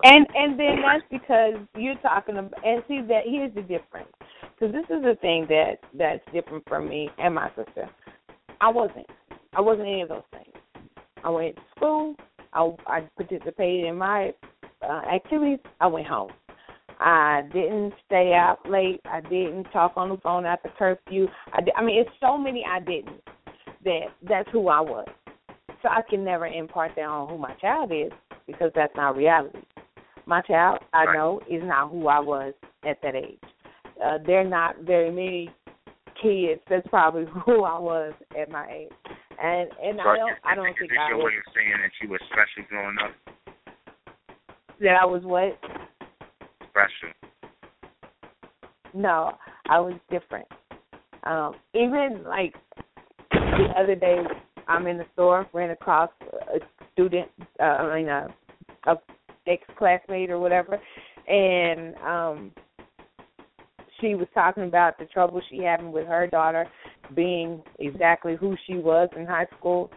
Speaker 2: And and then that's because you're talking about and see that here's the difference because this is the thing that that's different from me and my sister. I wasn't. I wasn't any of those things. I went to school. I I participated in my uh, activities. I went home. I didn't stay out late. I didn't talk on the phone after curfew. I, did, I mean, it's so many I didn't that that's who I was. So I can never impart that on who my child is because that's not reality. My child, I right. know, is not who I was at that age. Uh, there are not very many kids that's probably who I was at my age. And and I don't I don't think I
Speaker 6: was. You're saying that you were special growing up.
Speaker 2: That I was what?
Speaker 6: Special.
Speaker 2: No, I was different. Um, even like the other day, I'm in the store, ran across a student, uh, I mean, a, a ex classmate or whatever, and um she was talking about the trouble she having with her daughter being exactly who she was in high school.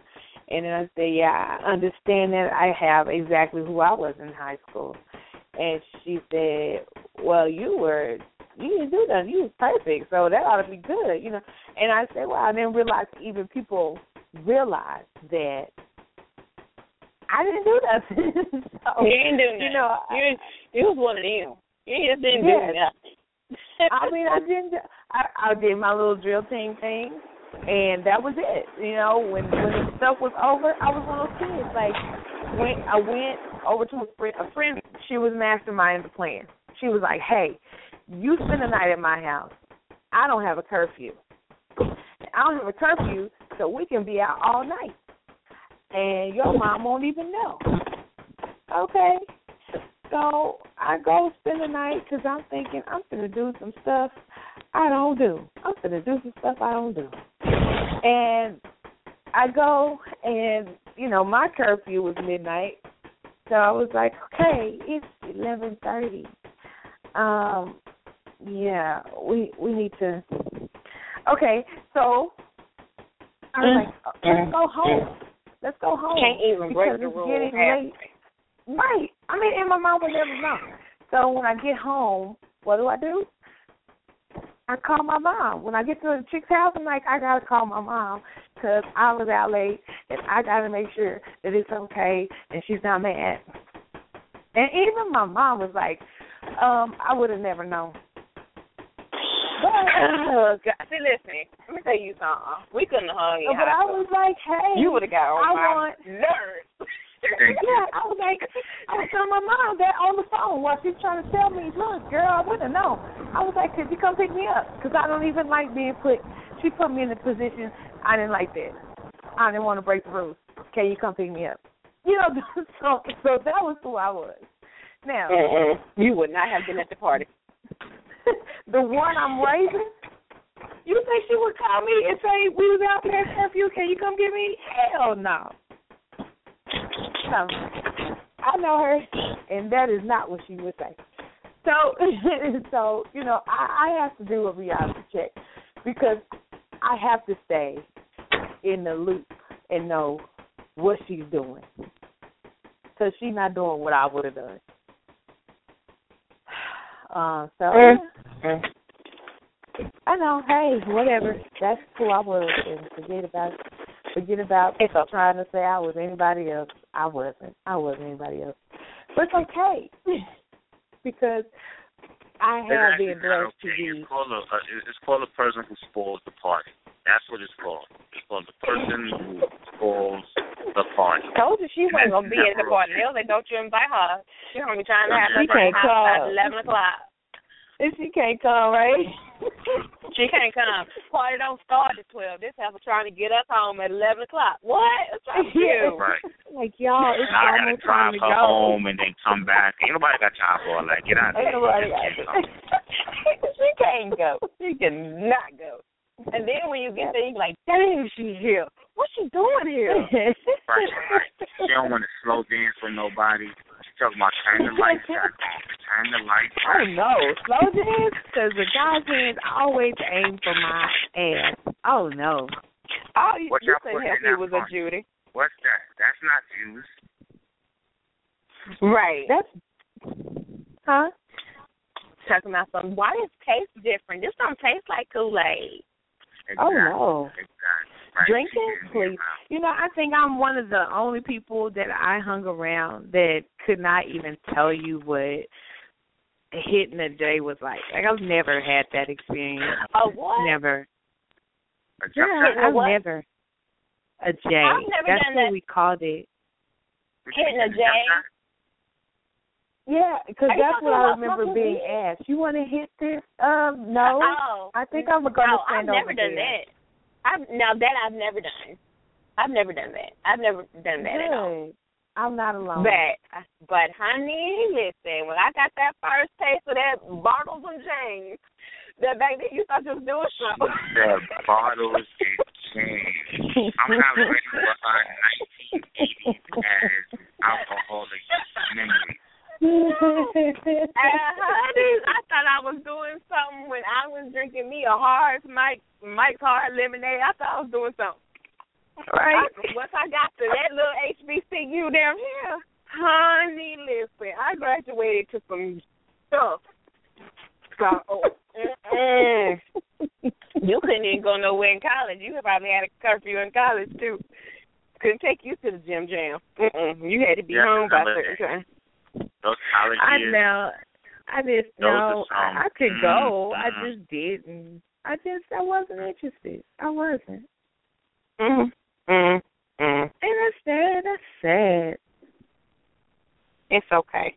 Speaker 2: And then I said, Yeah, I understand that I have exactly who I was in high school. And she said, Well, you were you didn't do that. You was perfect, so that ought to be good, you know. And I said, Well, I didn't realize even people realize that I didn't do nothing. so,
Speaker 5: you didn't do nothing.
Speaker 2: You know,
Speaker 5: you, you was one of them. You just didn't
Speaker 2: Yes.
Speaker 5: do nothing.
Speaker 2: I mean, I didn't. I, I did my little drill team thing, and that was it. You know, when when the stuff was over, I was one of those kids. Like, when I went over to a friend, a friend, she was masterminding the plan. She was like, "Hey, you spend the night at my house. I don't have a curfew. I don't have a curfew, so we can be out all night, and your mom won't even know." Okay. So I go spend the night because I'm thinking I'm gonna do some stuff I don't do. I'm gonna do some stuff I don't do. And I go and you know my curfew was midnight, so I was like, okay, it's eleven thirty. Um, yeah, we we need to. Okay, so I was like, let's go home. Let's go home.
Speaker 5: Can't even break the
Speaker 2: it's
Speaker 5: rules
Speaker 2: getting
Speaker 5: halfway.
Speaker 2: late. Right. I mean, and my mom would never know. So when I get home, what do I do? I call my mom. When I get to the chick's house, I'm like, I gotta call my mom because I was out late, and I gotta make sure that it's okay and she's not mad. And even my mom was like, um, I would have never known.
Speaker 5: Oh, God. See, listen. Let me tell you something. We couldn't have hung in
Speaker 2: but I was like, hey,
Speaker 5: You would have got on
Speaker 2: I
Speaker 5: my
Speaker 2: want-
Speaker 5: nerves.
Speaker 2: Yeah, I was like, I was telling my mom that on the phone while she's trying to tell me, look, girl, I wouldn't have known. I was like, could you come pick me up? Because I don't even like being put. She put me in a position I didn't like that. I didn't want to break the rules. Can you come pick me up? You know, so so that was who I was. Now,
Speaker 5: Mm-mm. You would not have been at the party.
Speaker 2: the one I'm raising, you think she would call me and say we was out there at curfew? Can you come get me? Hell no. No. I know her, and that is not what she would say. So, so you know, I, I have to do a reality check because I have to stay in the loop and know what she's doing. Because she's not doing what I would have done. Uh, so
Speaker 5: Mm.
Speaker 2: Yeah. I know. Hey, whatever. That's who I was, and forget about forget about trying to say I was anybody else. I wasn't. I wasn't anybody else. But it's okay because I have
Speaker 6: actually
Speaker 2: been
Speaker 6: not
Speaker 2: blessed to be.
Speaker 6: It's called a, uh, a it's called a person who spoils the party. That's what it's called. It's called the person who spoils the party.
Speaker 5: Told you she wasn't gonna be at the party. They was like, "Don't you invite her? She gonna be trying to have
Speaker 2: She
Speaker 5: her
Speaker 2: can't come.
Speaker 5: at eleven o'clock.
Speaker 2: If she can't come, right?
Speaker 5: She can't come. Party don't start at twelve. This heifer trying to get us home at eleven o'clock. What? What's wrong with you?
Speaker 6: Right.
Speaker 2: like y'all, it's
Speaker 6: Now I gotta drive her
Speaker 2: go.
Speaker 6: home and then come back. Ain't nobody got time for all that. Get out of
Speaker 2: Ain't
Speaker 6: here.
Speaker 2: nobody
Speaker 6: You
Speaker 2: got
Speaker 6: can't
Speaker 2: it.
Speaker 6: come.
Speaker 5: she can't go. She cannot go. And then when you get there, you're like, dang, she's here. What's she doing here?
Speaker 6: Right, right. She don't want to slow dance with nobody. She talking about turn the lights back on. Turn the lights
Speaker 2: Oh
Speaker 6: back
Speaker 2: no, slow dance because the guy's hands always aim for my ass. Oh no.
Speaker 5: Oh, you,
Speaker 6: What
Speaker 5: you
Speaker 6: y'all
Speaker 5: said
Speaker 6: putting in
Speaker 5: Hefty
Speaker 6: that
Speaker 5: was a? Judy.
Speaker 6: What's that? That's not juice.
Speaker 5: Right.
Speaker 2: That's huh?
Speaker 5: Talking about some. Why does taste different? This don't taste like Kool Aid.
Speaker 2: Oh no.
Speaker 6: Exactly. Right.
Speaker 2: Drinking,
Speaker 6: She
Speaker 2: please. You know, I think I'm one of the only people that I hung around that could not even tell you what hitting a J was like. Like I've never had that experience.
Speaker 5: A what?
Speaker 2: Never.
Speaker 6: A jump
Speaker 2: Yeah. I've
Speaker 5: what?
Speaker 2: never. A J.
Speaker 5: I've never
Speaker 2: That's
Speaker 5: done
Speaker 2: what
Speaker 5: that.
Speaker 2: we called it.
Speaker 5: Hitting a
Speaker 6: Jump
Speaker 5: J?
Speaker 6: shot?
Speaker 2: Yeah, because that's what I remember being asked. You want to hit this? Um, no.
Speaker 5: Oh.
Speaker 2: I think I'm gonna
Speaker 5: no,
Speaker 2: stand
Speaker 5: I've never
Speaker 2: over
Speaker 5: done
Speaker 2: there.
Speaker 5: that. I've now that I've never done. I've never done that. I've never done that at all.
Speaker 2: I'm not alone.
Speaker 5: But but honey, listen, when I got that first taste of that Bartles and Jaymes, that back then you thought you was doing something.
Speaker 6: The Bartles and Jaymes. I'm not ready for our 1980s as alcoholic and
Speaker 2: honey,
Speaker 5: I thought I was doing something when I was drinking me a hard Mike Mike's hard lemonade. I thought I was doing something.
Speaker 2: Right.
Speaker 5: I, once I got to that little HBCU down here, honey, listen, I graduated to some stuff. So, oh, you couldn't even go nowhere in college. You probably had a curfew in college too. Couldn't take you to the gym jam. Mm-mm. You had to be
Speaker 6: yeah,
Speaker 5: home by certain time.
Speaker 6: Those college
Speaker 2: I
Speaker 6: years.
Speaker 2: know. I just
Speaker 6: Those are
Speaker 2: know I, I could go. I
Speaker 6: mm,
Speaker 2: just didn't. I just I wasn't interested. I wasn't.
Speaker 5: Mm, mm, mm.
Speaker 2: And that's sad. That's sad.
Speaker 5: It's okay.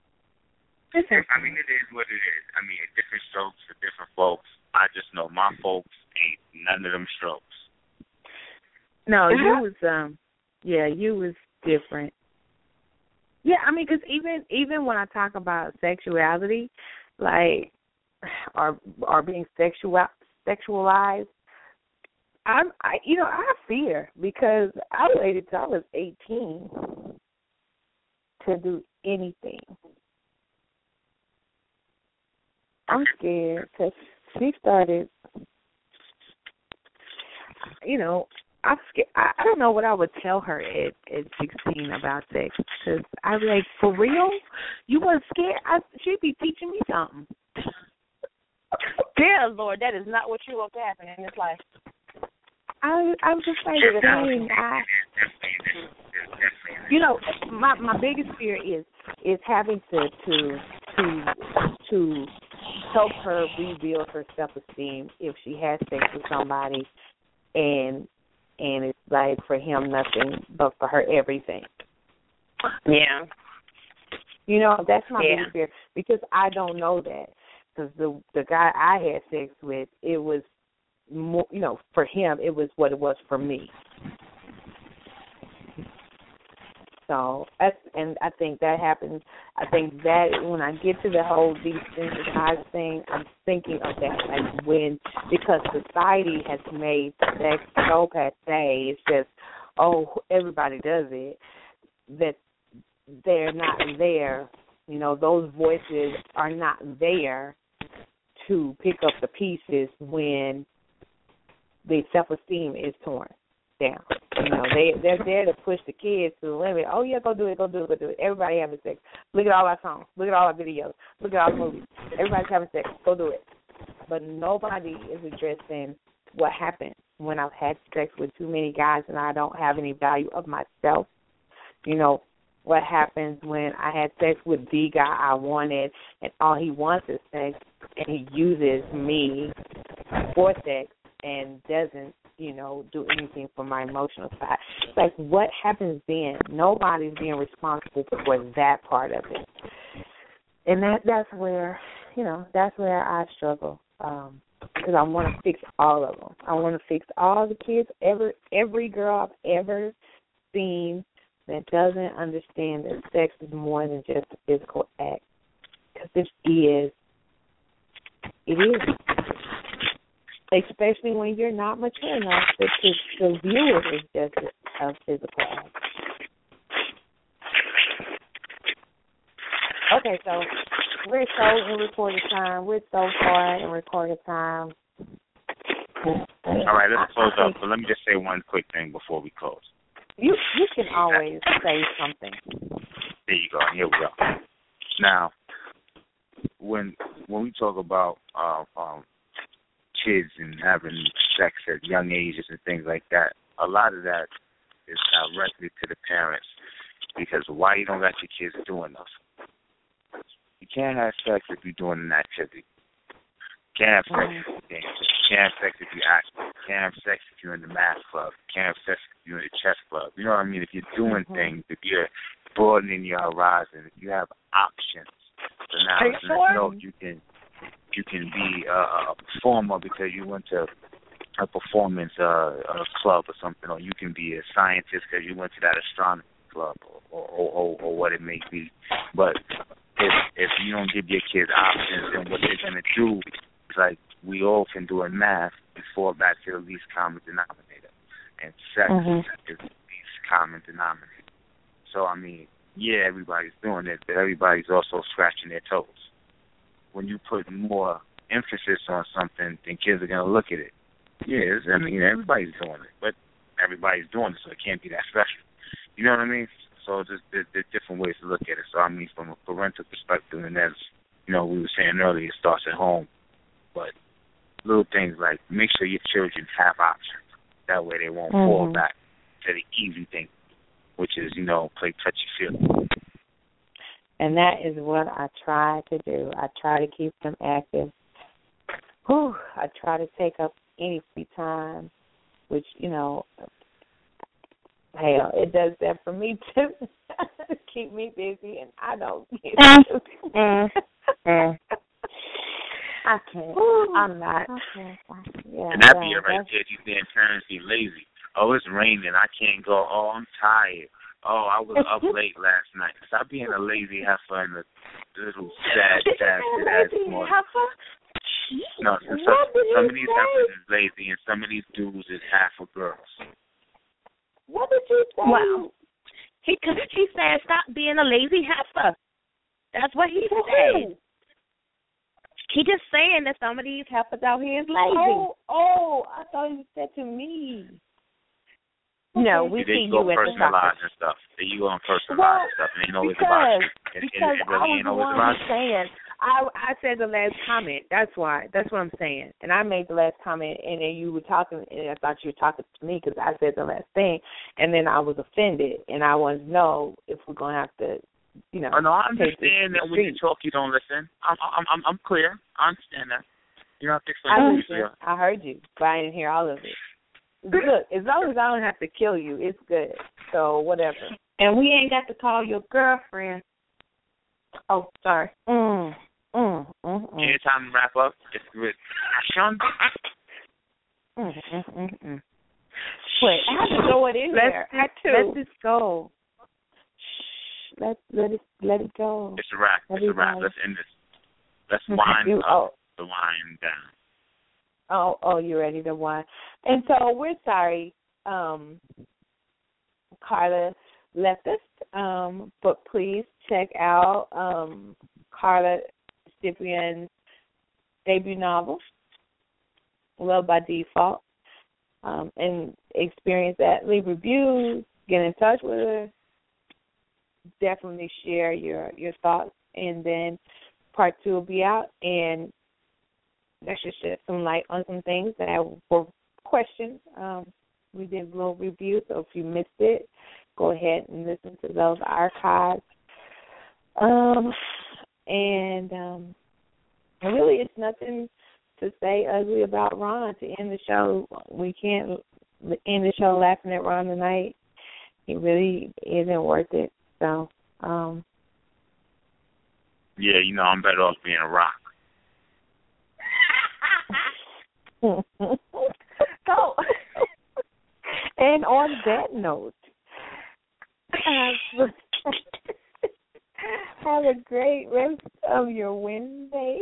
Speaker 2: It's okay.
Speaker 6: I mean, it is what it is. I mean, different strokes for different folks. I just know my folks ain't none of them strokes.
Speaker 2: No, you
Speaker 5: Uh-huh.
Speaker 2: was um, yeah, you was different. Yeah, I mean, because even even when I talk about sexuality, like or or being sexual sexualized, I'm I you know I fear because I waited till I was eighteen to do anything. I'm scared because she started, you know, I'm scared. I, I don't know what I would tell her at at 16 about sex because I'd be like, for real, you wasn't scared? I, she'd be teaching me something.
Speaker 5: Dear Lord, that is not what you want to happen in this life.
Speaker 2: I I was just like, dang, I,
Speaker 6: definitely, it's definitely.
Speaker 2: you know, my my biggest fear is is having to to to to help her rebuild her self esteem if she has sex with somebody and and it's like for him nothing but for her everything.
Speaker 5: Yeah.
Speaker 2: You know, that's my
Speaker 5: Yeah.
Speaker 2: biggest fear because I don't know that because the the guy I had sex with, it was more, you know, for him it was what it was for me. So that's and I think that happens. I think that when I get to the whole desensitized thing, I'm thinking of that like when because society has made sex so passe. It's just oh everybody does it that they're not there. You know those voices are not there to pick up the pieces when the self esteem is torn down. You know, they they're there to push the kids to the limit. Oh yeah, go do it, go do it, go do it. Everybody having sex. Look at all our songs. Look at all our videos. Look at all the movies. Everybody's having sex. Go do it. But nobody is addressing what happened when I've had sex with too many guys and I don't have any value of myself. You know, what happens when I had sex with the guy I wanted and all he wants is sex and he uses me for sex and doesn't, you know, do anything for my emotional side. Like what happens then? Nobody's being responsible for that part of it. And that that's where, you know, that's where I struggle. Um because I want to fix all of them. I want to fix all the kids, every every girl I've ever seen that doesn't understand that sex is more than just a physical act. Because it is. It is. Especially when you're not mature enough to, to, to view it as just a, physical act. Okay, so we're so in recorded time. We're so far in recorded time.
Speaker 6: All right, let's close up. But let me just say one quick thing before we close.
Speaker 2: You you can always say something.
Speaker 6: There you go. Here we go. Now, when when we talk about uh, um, kids and having sex at young ages and things like that, a lot of that is directly to the parents because why you don't got your kids doing nothing? You can't have sex if you're doing an activity. You can't have sex if you're dancing. You can't have sex if you're acting. You can't have sex if you're in the math club. You can't have sex if you're in the chess club. You know what I mean? If you're doing
Speaker 2: Mhm.
Speaker 6: things, if you're broadening your horizon, if you have options. So now
Speaker 5: you
Speaker 6: it's no, you can you can be a, a performer because you went to a performance uh, a club or something, or you can be a scientist because you went to that astronomy club, or or, or or what it may be. But if if you don't give your kids options, then what they're gonna do is like we all can do in math, we fall back to the least common denominator, and sex
Speaker 2: Mhm.
Speaker 6: is the least common denominator. So I mean, yeah, everybody's doing it, but everybody's also scratching their toes. When you put more emphasis on something, then kids are gonna look at it. Yeah, I mean everybody's doing it, but everybody's doing it, so it can't be that special. You know what I mean? So just there's, there's different ways to look at it. So I mean, from a parental perspective, and as you know, we were saying earlier, it starts at home. But little things like make sure your children have options. That way, they won't
Speaker 2: Mm-hmm.
Speaker 6: fall back to the easy thing, which is you know play touchy feely.
Speaker 2: And that is what I try to do. I try to keep them active. Whew, I try to take up any free time, which, you know, hell, it does that for me too. keep me busy and I don't get
Speaker 5: Mm.
Speaker 2: to.
Speaker 5: Mm. Mm.
Speaker 2: I can't. I'm not. Yeah,
Speaker 6: and that
Speaker 2: yeah,
Speaker 6: be it right
Speaker 2: that's-
Speaker 6: there. You saying parents be lazy. Oh, it's raining. I can't go. Oh, I'm tired. Oh, I was up late last night. Stop being a lazy heifer and a little sad, sad, sad ass morning. No, some, some, some of these heifers is lazy, and some of these dudes is half of girls.
Speaker 2: What did you say?
Speaker 5: Wow. He he said stop being a lazy heifer. That's what he said. He just saying that some of these heifers out here is lazy.
Speaker 2: Oh, oh, I thought he said to me. No, we
Speaker 6: See, they
Speaker 2: see
Speaker 6: go
Speaker 2: you at the
Speaker 6: personalize and stuff. They you go and personalize
Speaker 2: Well,
Speaker 6: and stuff, and ain't always about
Speaker 2: because
Speaker 6: you. It, it,
Speaker 2: because
Speaker 6: it
Speaker 2: I
Speaker 6: really
Speaker 2: was
Speaker 6: ain't
Speaker 2: the
Speaker 6: always
Speaker 2: one
Speaker 6: about you.
Speaker 2: saying I I said the last comment. That's why. That's what I'm saying. And I made the last comment, and then you were talking, and I thought you were talking to me because I said the last thing, and then I was offended, and I wanted to know if we're gonna have to, you know.
Speaker 6: Oh no, I
Speaker 2: take this
Speaker 6: understand that when you talk, you don't listen. I'm I'm I'm, I'm clear. I understand that. You don't have to explain
Speaker 2: I
Speaker 6: to me,
Speaker 2: listened. I heard you, but I didn't hear all of it. Look, as long as I don't have to kill you, it's good. So whatever.
Speaker 5: And we ain't got to call your girlfriend. Oh, sorry.
Speaker 2: Mm, mm, mm, mm,
Speaker 6: Any time to wrap up, it's with Ashon.
Speaker 2: mm, mm, mm, mm.
Speaker 5: Wait, I have to throw it in
Speaker 2: Let's
Speaker 5: there.
Speaker 2: just,
Speaker 5: I too.
Speaker 2: let this go. Shh, let let it let it go.
Speaker 6: It's a wrap. It's a wrap.
Speaker 2: Everybody.
Speaker 6: Let's end this. Let's wind
Speaker 2: You-
Speaker 6: up
Speaker 2: oh,
Speaker 6: the wind down.
Speaker 2: Oh, oh, you're ready to wind. And so we're sorry, um, Carla left us. Um, but please check out um Carla Cyprian's debut novel, Love by Default. Um, and experience that. Leave reviews, get in touch with her. Definitely share your your thoughts and then part two will be out and that should shed some light on some things that I were questions. Um, we did a little review, so if you missed it, go ahead and listen to those archives. Um, and um, really, it's nothing to say ugly about Ron to end the show. We can't end the show laughing at Ron tonight. He really isn't worth it. So, um,
Speaker 6: Yeah, you know I'm better off being a rock.
Speaker 2: so, and on that note, have, have a great rest of your Wednesday.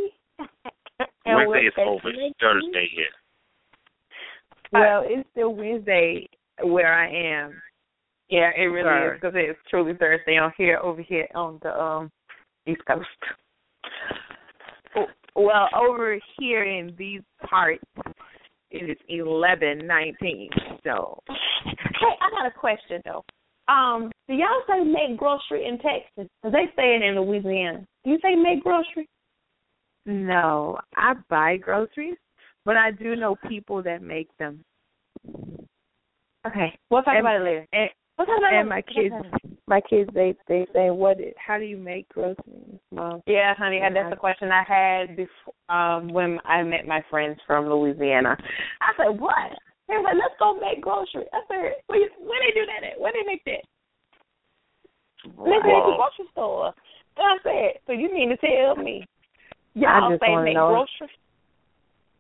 Speaker 6: Wednesday is over. It's Thursday here.
Speaker 2: Well, it's still Wednesday where I am.
Speaker 5: Yeah, it really
Speaker 2: Sorry.
Speaker 5: is because it's truly Thursday on here, over here on the um East Coast.
Speaker 2: Well, over here in these parts, it is eleven nineteen. So,
Speaker 5: Hey, I got a question though. Um, do y'all say make grocery in Texas? Cause they say it in Louisiana. Do you say make grocery?
Speaker 2: no, I buy groceries, but I do know people that make them.
Speaker 5: Okay, we'll talk
Speaker 2: And-
Speaker 5: about it later.
Speaker 2: And,
Speaker 5: We'll about
Speaker 2: and my kids, my kids, they they say, "What? How do you make groceries, mom?"
Speaker 5: Yeah, honey, and that's the question I had before um when I met my friends from Louisiana. I said, What? They were like, Let's go make grocery. I said, Where, you, where they do that at? Where they make that? They say at the grocery store. And I said, So you mean to tell me y'all say make
Speaker 2: know
Speaker 5: grocery?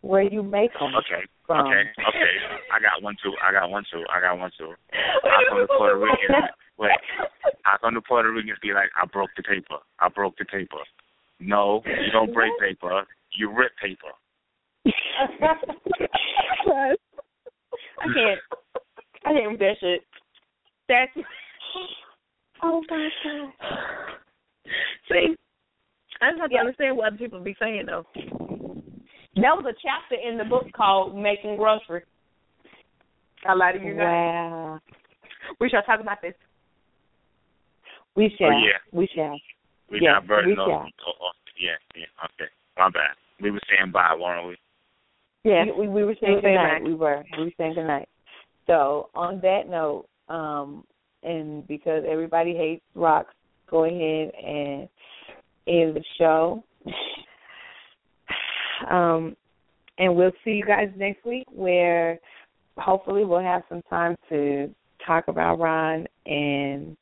Speaker 2: Where you make them
Speaker 6: Okay.
Speaker 2: from.
Speaker 6: Okay. Okay. I got one too. I got one too. I got one too. How come the Puerto Ricans? Wait. How come the Puerto Ricans be like, I broke the paper. I broke the paper. No, you don't break paper. You rip paper.
Speaker 5: I can't. I can't with that shit. That's
Speaker 2: Oh my god!
Speaker 5: see. I just have to understand what other people be saying though. That was a chapter in the book called Making Grocery. A lot of you know.
Speaker 2: Wow.
Speaker 5: We shall talk about this.
Speaker 2: We shall.
Speaker 6: Oh, yeah.
Speaker 2: We shall.
Speaker 6: We
Speaker 2: Yes,
Speaker 6: got burden
Speaker 2: we
Speaker 6: on.
Speaker 2: shall.
Speaker 6: Oh, oh, yeah, yeah. Okay, my bad. We were saying bye, weren't we?
Speaker 2: Yeah, we, we were saying
Speaker 5: We were
Speaker 2: goodnight.
Speaker 5: goodnight.
Speaker 2: We were. We were saying goodnight. So on that note, um, and because everybody hates rocks, go ahead and end the show. Um, and we'll see you guys next week, where hopefully we'll have some time to talk about Ron and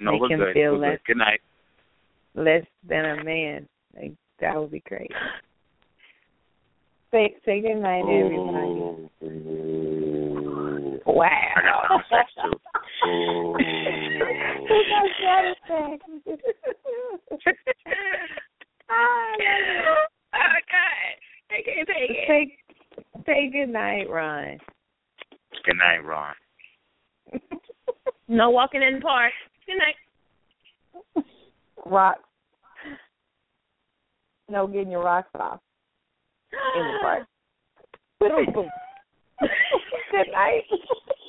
Speaker 6: No,
Speaker 2: Make
Speaker 6: we're
Speaker 2: him
Speaker 6: good.
Speaker 2: feel
Speaker 6: we're
Speaker 2: less-
Speaker 6: good. Good night.
Speaker 2: less than a man. Like, that would be great. Say say good night, everybody. Wow.
Speaker 6: I got sound effects too.
Speaker 2: Who got sound? I love it.
Speaker 5: Oh God, I can't take it.
Speaker 2: Say, say good night, Ron.
Speaker 6: Good night, Ron.
Speaker 5: No walking in the park. Good night.
Speaker 2: Rocks. No getting your rocks off in the park. Good night.